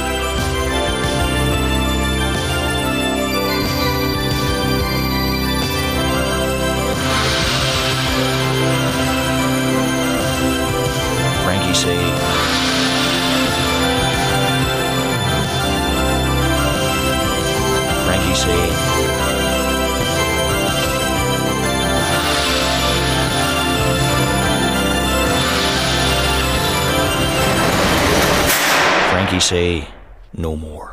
say, no more.